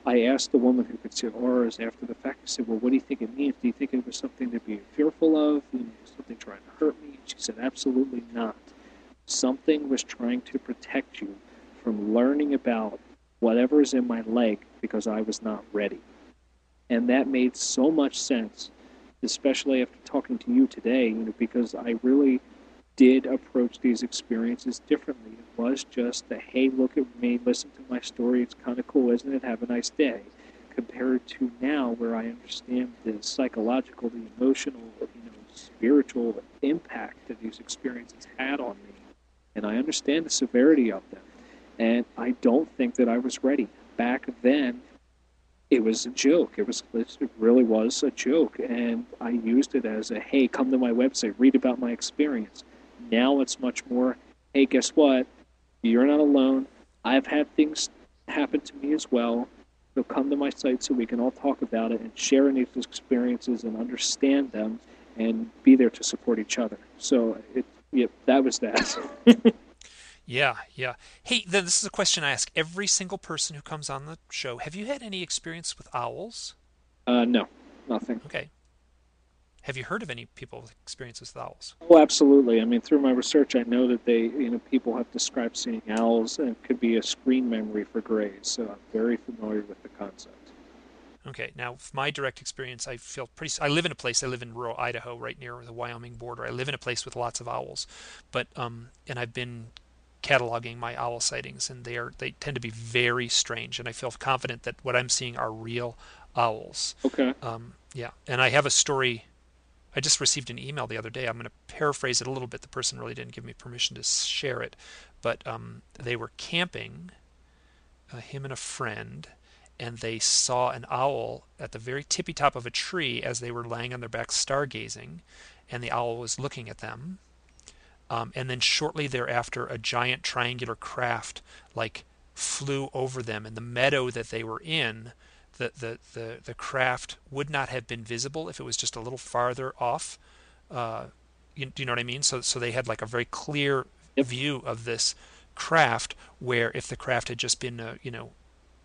Speaker 2: I asked the woman who could see auras after the fact, I said, Well, what do you think it means? Do you think it was something to be fearful of? You know, something trying to hurt me? She said, Absolutely not. Something was trying to protect you from learning about whatever is in my leg because I was not ready. And that made so much sense, especially after talking to you today, you know, because I really did approach these experiences differently. It was just a hey, look at me, listen to my story, it's kind of cool, isn't it? Have a nice day. Compared to now, where I understand the psychological, the emotional, you know, spiritual impact that these experiences had on me, and I understand the severity of them. And I don't think that I was ready. Back then, it was a joke. It was it really was a joke, and I used it as a hey, come to my website, read about my experience. Now it's much more, hey, guess what? You're not alone. I've had things happen to me as well. So come to my site so we can all talk about it and share these experiences and understand them and be there to support each other. So it, yep, that was that.
Speaker 1: yeah, yeah. Hey, this is a question I ask every single person who comes on the show. Have you had any experience with owls?
Speaker 2: Uh, no, nothing.
Speaker 1: Okay. Have you heard of any people with experiences with owls?
Speaker 2: Oh, absolutely. I mean, through my research, I know that they, you know, people have described seeing owls and it could be a screen memory for grays. So I'm very familiar with the concept.
Speaker 1: Okay. Now, my direct experience, I feel pretty. I live in a place. I live in rural Idaho, right near the Wyoming border. I live in a place with lots of owls, but um, and I've been cataloging my owl sightings, and they are they tend to be very strange. And I feel confident that what I'm seeing are real owls.
Speaker 2: Okay.
Speaker 1: Um, yeah, and I have a story I just received an email the other day. I'm going to paraphrase it a little bit. The person really didn't give me permission to share it, but um, they were camping, uh, him and a friend, and they saw an owl at the very tippy top of a tree as they were lying on their backs stargazing, and the owl was looking at them. Um, and then shortly thereafter, a giant triangular craft like flew over them, and the meadow that they were in the, the, the, the craft would not have been visible if it was just a little farther off. Uh, you, do you know what I mean? So, so they had like a very clear view of this craft, where if the craft had just been, uh, you know,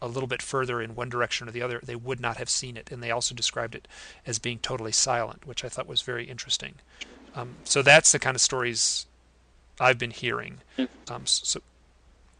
Speaker 1: a little bit further in one direction or the other, they would not have seen it. And they also described it as being totally silent, which I thought was very interesting. Um, so that's the kind of stories I've been hearing. Um, so,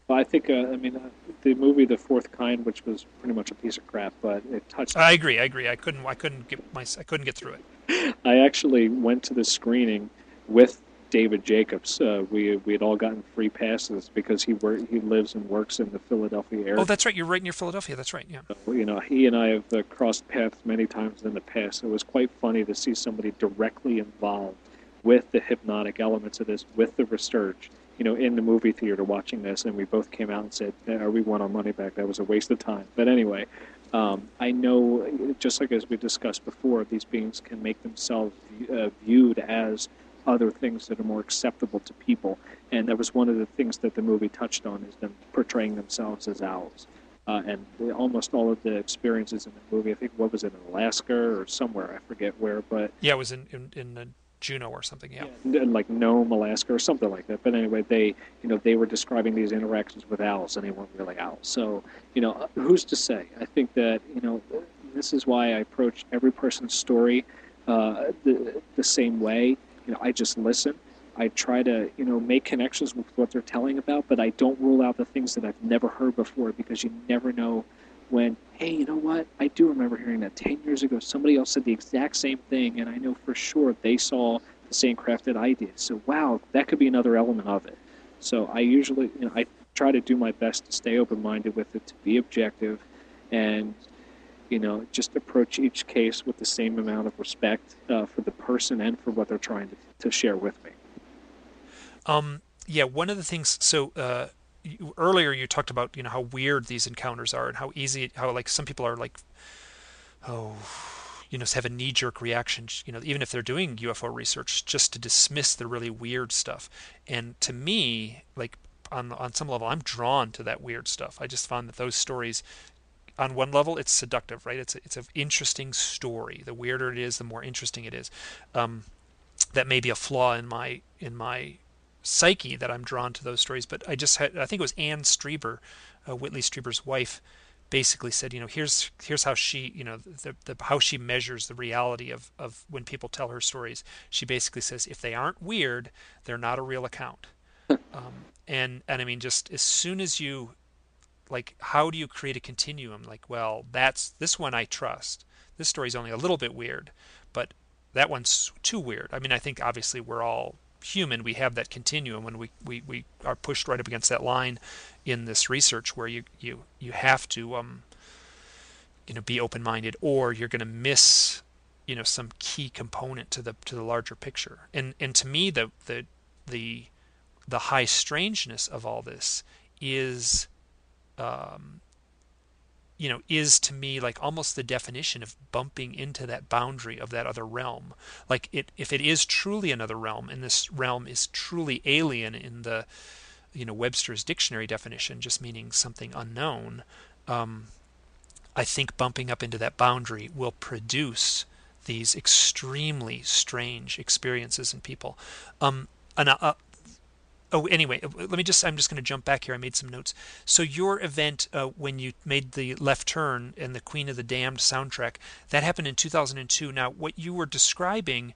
Speaker 2: I think, uh, I mean, uh, the movie The Fourth Kind, which was pretty much a piece of crap, but it touched.
Speaker 1: I agree. I agree. I couldn't. I couldn't get my. I couldn't get through
Speaker 2: it. I actually went to the screening with David Jacobs. Uh, we we had all gotten free passes because he work he lives and works in the Philadelphia area.
Speaker 1: Oh, that's right. You're right near Philadelphia. That's right. Yeah.
Speaker 2: So, you know, he and I have uh, crossed paths many times in the past. It was quite funny to see somebody directly involved with the hypnotic elements of this, with the research you know, in the movie theater watching this, and we both came out and said, "Are we won our money back? That was a waste of time." But anyway, um, I know, just like as we discussed before, these beings can make themselves uh, viewed as other things that are more acceptable to people, and that was one of the things that the movie touched on is them portraying themselves as owls. Uh, and almost all of the experiences in the movie, I think, what was it, in Alaska or somewhere, I forget where, but
Speaker 1: yeah, it was in in, in Juneau or something. Yeah.
Speaker 2: yeah. like Nome, Alaska, or something like that. But anyway, they you know they were describing these interactions with owls, and they weren't really owls. So you know, who's to say? I think that you know this is why I approach every person's story uh, the the same way. You know, I just listen. I try to, you know, make connections with what they're telling about, but I don't rule out the things that I've never heard before because you never know when, hey, you know what? I do remember hearing that 10 years ago. Somebody else said the exact same thing, and I know for sure they saw the same craft that I did. So, wow, that could be another element of it. So, I usually, you know, I try to do my best to stay open minded with it, to be objective, and, you know, just approach each case with the same amount of respect uh, for the person and for what they're trying to, to share with me.
Speaker 1: Um, yeah, one of the things, so, uh, you, earlier you talked about you know how weird these encounters are and how easy how like some people are like oh you know have a knee jerk reaction you know even if they're doing UFO research just to dismiss the really weird stuff and to me like on on some level, I'm drawn to that weird stuff. I just found that those stories, on one level, it's seductive, right? It's a, it's an interesting story. The weirder it is, the more interesting it is. Um, that may be a flaw in my in my psyche that I'm drawn to those stories. But I just had I think it was Anne Strieber, uh, Whitley Strieber's wife, basically said, you know, here's here's how she, you know, the, the how she measures the reality of of when people tell her stories. She basically says if they aren't weird, they're not a real account. um, and and I mean, just as soon as you like, how do you create a continuum? Like, well, that's this one I trust. This story's only a little bit weird, but that one's too weird. I mean, I think obviously we're all human. We have that continuum when we, we, we are pushed right up against that line in this research where you you you have to um, you know be open minded or you're going to miss you know some key component to the to the larger picture. And and to me the the the the high strangeness of all this is um, you know is to me like almost the definition of bumping into that boundary of that other realm. Like it if it is truly another realm and this realm is truly alien in the you know Webster's dictionary definition just meaning something unknown um, I think bumping up into that boundary will produce these extremely strange experiences in people. Um, and uh, oh anyway uh, let me just i'm just going to jump back here. I made some notes. So your event uh, when you made the left turn and the queen of the damned soundtrack that happened in 2002 now what you were describing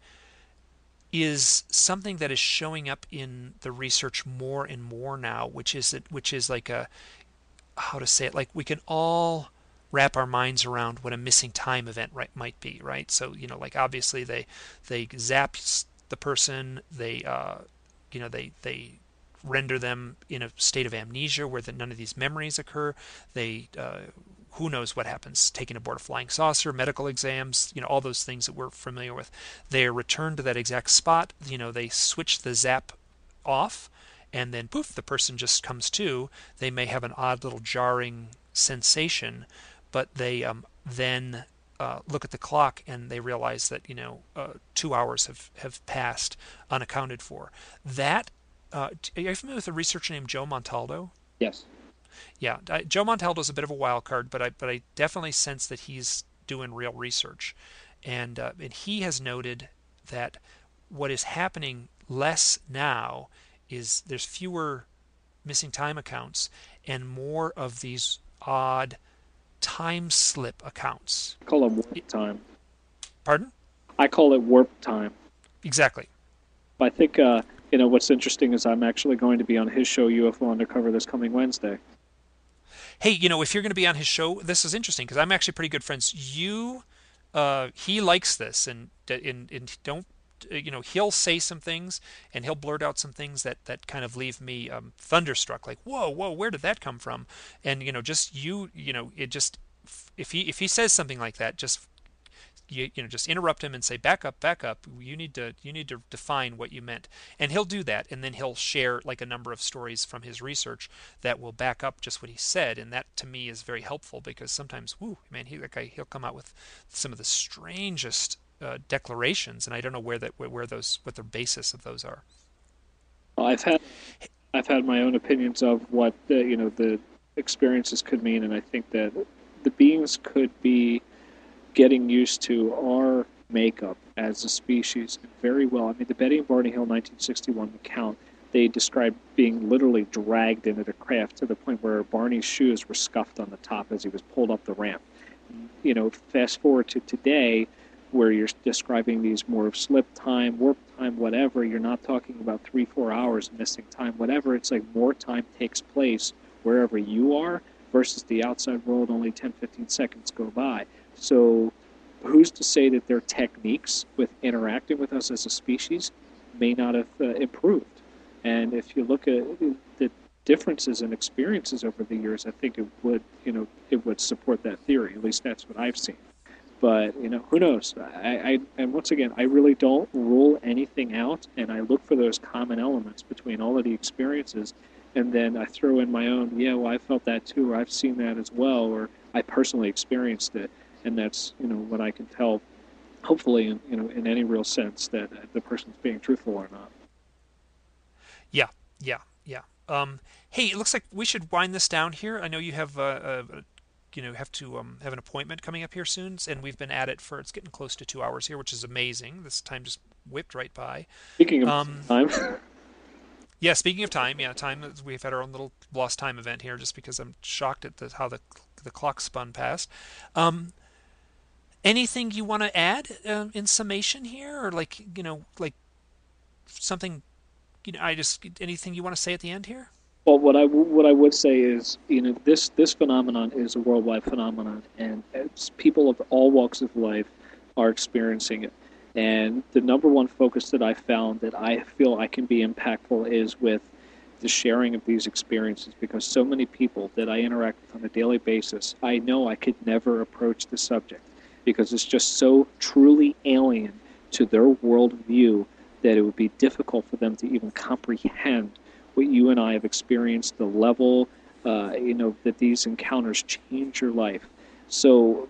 Speaker 1: is something that is showing up in the research more and more now which is it which is like a how to say it like we can all wrap our minds around what a missing time event right might be right? So you know like obviously they they zap the person they uh you know they they render them in a state of amnesia where the, none of these memories occur. They uh, who knows what happens taken aboard a flying saucer medical exams you know all those things that we're familiar with. They are returned to that exact spot. You know they switch the zap off and then poof the person just comes to. They may have an odd little jarring sensation but they um, then uh, look at the clock and they realize that you know uh, two hours have, have passed unaccounted for. That uh, are you familiar with a researcher named Joe Montaldo?
Speaker 2: Yes.
Speaker 1: Yeah, I, Joe Montaldo is a bit of a wild card, but I but I definitely sense that he's doing real research, and uh, and he has noted that what is happening less now is there's fewer missing time accounts and more of these odd time slip accounts.
Speaker 2: I call it warp time.
Speaker 1: Pardon?
Speaker 2: I call it warp time.
Speaker 1: Exactly.
Speaker 2: I think uh, you know what's interesting is I'm actually going to be on his show UFO Undercover this coming Wednesday.
Speaker 1: Hey, you know if you're going to be on his show, this is interesting because I'm actually pretty good friends. You, uh, he likes this, and and, and don't you know he'll say some things and he'll blurt out some things that that kind of leave me um, thunderstruck like whoa whoa where did that come from and you know just you you know it just if he if he says something like that just you, you know just interrupt him and say back up back up. You need to you need to define what you meant. And he'll do that and then he'll share like a number of stories from his research that will back up just what he said and that to me is very helpful because sometimes whoo man he like he'll come out with some of the strangest uh, declarations and I don't know where that where those what the basis of those are.
Speaker 2: Well, I've had I've had my own opinions of what the, you know the experiences could mean and I think that the beings could be getting used to our makeup as a species very well. I mean, the Betty and Barney Hill 1961 account, they described being literally dragged into the craft to the point where Barney's shoes were scuffed on the top as he was pulled up the ramp. You know, fast forward to today, where you're describing these more of slip time, warp time, whatever, you're not talking about three, four hours missing time, whatever. It's like more time takes place wherever you are versus the outside world, only 10, 15 seconds go by. So, who's to say that their techniques with interacting with us as a species may not have uh, improved? And if you look at the differences in experiences over the years, I think it would, you know, it would support that theory. At least that's what I've seen. But you know, who knows? I, I and once again, I really don't rule anything out, and I look for those common elements between all of the experiences, and then I throw in my own. Yeah, well, I felt that too, or I've seen that as well, or I personally experienced it and that's you know what I can tell, hopefully, in, you know, in any real sense that the person's being truthful or not.
Speaker 1: Yeah, yeah, yeah. Um, hey, it looks like we should wind this down here. I know you have uh, uh, you know have to um, have an appointment coming up here soon, and we've been at it for it's getting close to two hours here, which is amazing. This time just whipped right by.
Speaker 2: Speaking of um, time.
Speaker 1: yeah, speaking of time, yeah, time. We've had our own little lost time event here, just because I'm shocked at the, how the the clock spun past. Um, anything you want to add uh, in summation here, or like you know, like something? You know, I just anything you want to say at the end here?
Speaker 2: Well, what I what I would say is, you know, this this phenomenon is a worldwide phenomenon, and people of all walks of life are experiencing it. And the number one focus that I found that I feel I can be impactful is with the sharing of these experiences because so many people that I interact with on a daily basis, I know I could never approach the subject because it's just so truly alien to their worldview that it would be difficult for them to even comprehend what you and I have experienced, the level, uh, you know, that these encounters change your life. So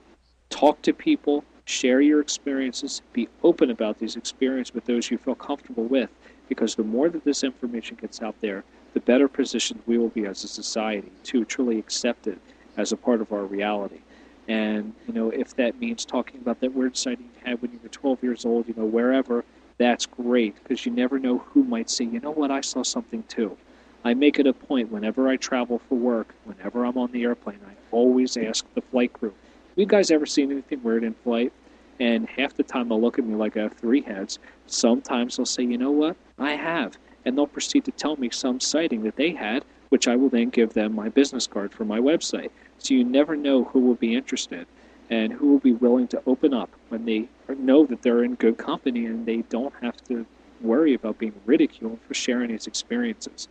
Speaker 2: talk to people, share your experiences, be open about these experiences with those you feel comfortable with, because the more that this information gets out there, the better positioned we will be as a society to truly accept it as a part of our reality. And you know, if that means talking about that weird sighting you had when you were 12 years old, you know, wherever, that's great because you never know who might say, you know what, I saw something too. I make it a point whenever I travel for work, whenever I'm on the airplane, I always ask the flight crew, have you guys ever seen anything weird in flight? And half the time they'll look at me like I have three heads. Sometimes they'll say, you know what, I have. And they'll proceed to tell me some sighting that they had, which I will then give them my business card for my website. So you never know who will be interested and who will be willing to open up when they know that they're in good company and they don't have to worry about being ridiculed for sharing these experiences.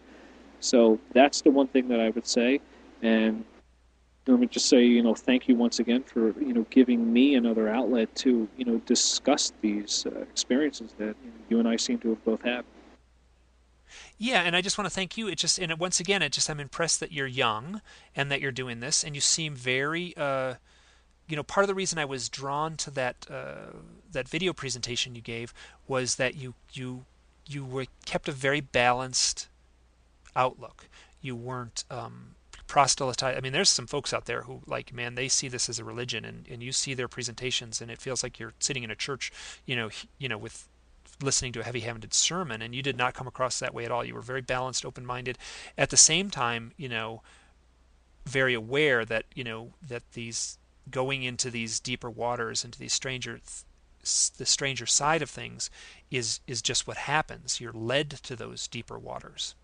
Speaker 2: So that's the one thing that I would say. And let me just say, you know, thank you once again for you know giving me another outlet to you know discuss these uh, experiences that you, know, you and I seem to have both had.
Speaker 1: Yeah, and I just want to thank you. It just and once again, it just I'm impressed that you're young and that you're doing this, and you seem very. Uh, you know, part of the reason I was drawn to that uh, that video presentation you gave was that you you you were kept a very balanced outlook. You weren't um, proselytized. I mean, there's some folks out there who, like, man, they see this as a religion, and, and you see their presentations, and it feels like you're sitting in a church, you know, you know, with listening to a heavy-handed sermon, and you did not come across that way at all. You were very balanced, open-minded. At the same time, you know, very aware that you know that these going into these deeper waters, into these stranger the stranger side of things is is just what happens. You're led to those deeper waters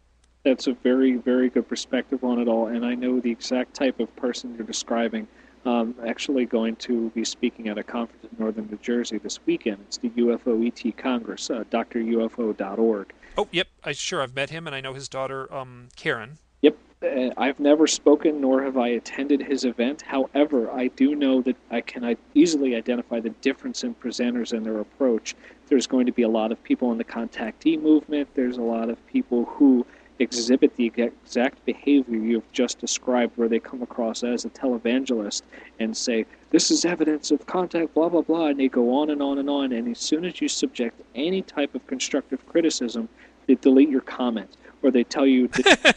Speaker 2: that's a very, very good perspective on it all. And I know the exact type of person you're describing. Um, actually, going to be speaking at a conference in northern New Jersey this weekend. It's the UFO ET Congress, uh, drufo.org.
Speaker 1: Oh, yep. I sure I've met him, and I know his daughter, um, Karen.
Speaker 2: Yep. Uh, I've never spoken nor have I attended his event. However, I do know that I can easily identify the difference in presenters and their approach. There's going to be a lot of people in the contactee movement. There's a lot of people who exhibit the exact behavior you've just described, where they come across as a televangelist and say, This is evidence of contact, blah, blah, blah, and they go on and on and on. And as soon as you subject any type of constructive criticism, they delete your comment or they tell you that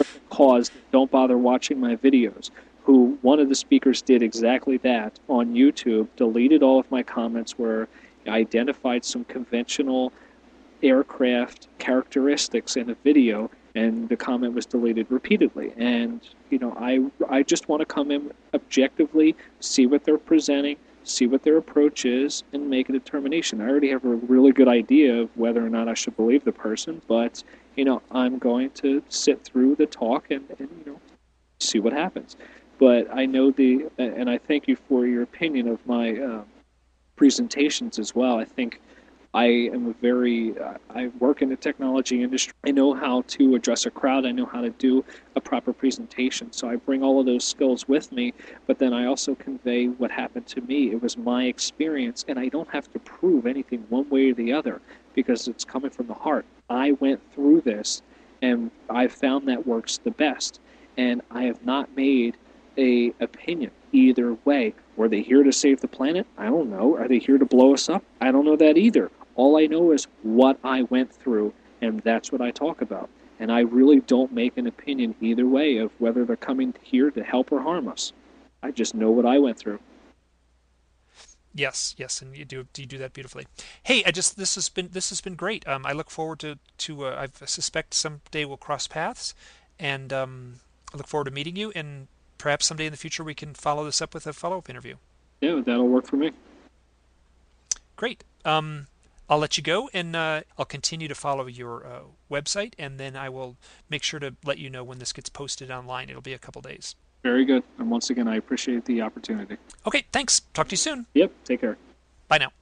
Speaker 2: cause, don't bother watching my videos. Who one of the speakers did exactly that on YouTube, deleted all of my comments where I identified some conventional aircraft characteristics in a video and the comment was deleted repeatedly. And you know i i just want to come in objectively see what they're presenting see what their approach is and make a determination. I already have a really good idea of whether or not i should believe the person but you know i'm going to sit through the talk and, and you know see what happens. But i know the and i thank you for your opinion of my uh, presentations as well. I think I am a very, uh, I work in the technology industry. I know how to address a crowd. I know how to do a proper presentation. So I bring all of those skills with me, but then I also convey what happened to me. It was my experience, and I don't have to prove anything one way or the other because it's coming from the heart. I went through this, and I found that works the best. And I have not made a opinion either way. Were they here to save the planet? I don't know. Are they here to blow us up? I don't know that either. All I know is what I went through, and that's what I talk about. And I really don't make an opinion either way of whether they're coming here to help or harm us. I just know what I went through.
Speaker 1: Yes, yes, and you do you do that beautifully. Hey, I just this has been this has been great. Um, I look forward to to uh, I suspect someday we'll cross paths, and um, I look forward to meeting you. And perhaps someday in the future we can follow this up with a follow up interview.
Speaker 2: Yeah, that'll work for me.
Speaker 1: Great. Um, I'll let you go, and uh, I'll continue to follow your uh, website, and then I will make sure to let you know when this gets posted online. It'll be a couple days.
Speaker 2: Very good. And once again, I appreciate the opportunity.
Speaker 1: Okay, thanks. Talk to you soon.
Speaker 2: Yep, take care.
Speaker 1: Bye now.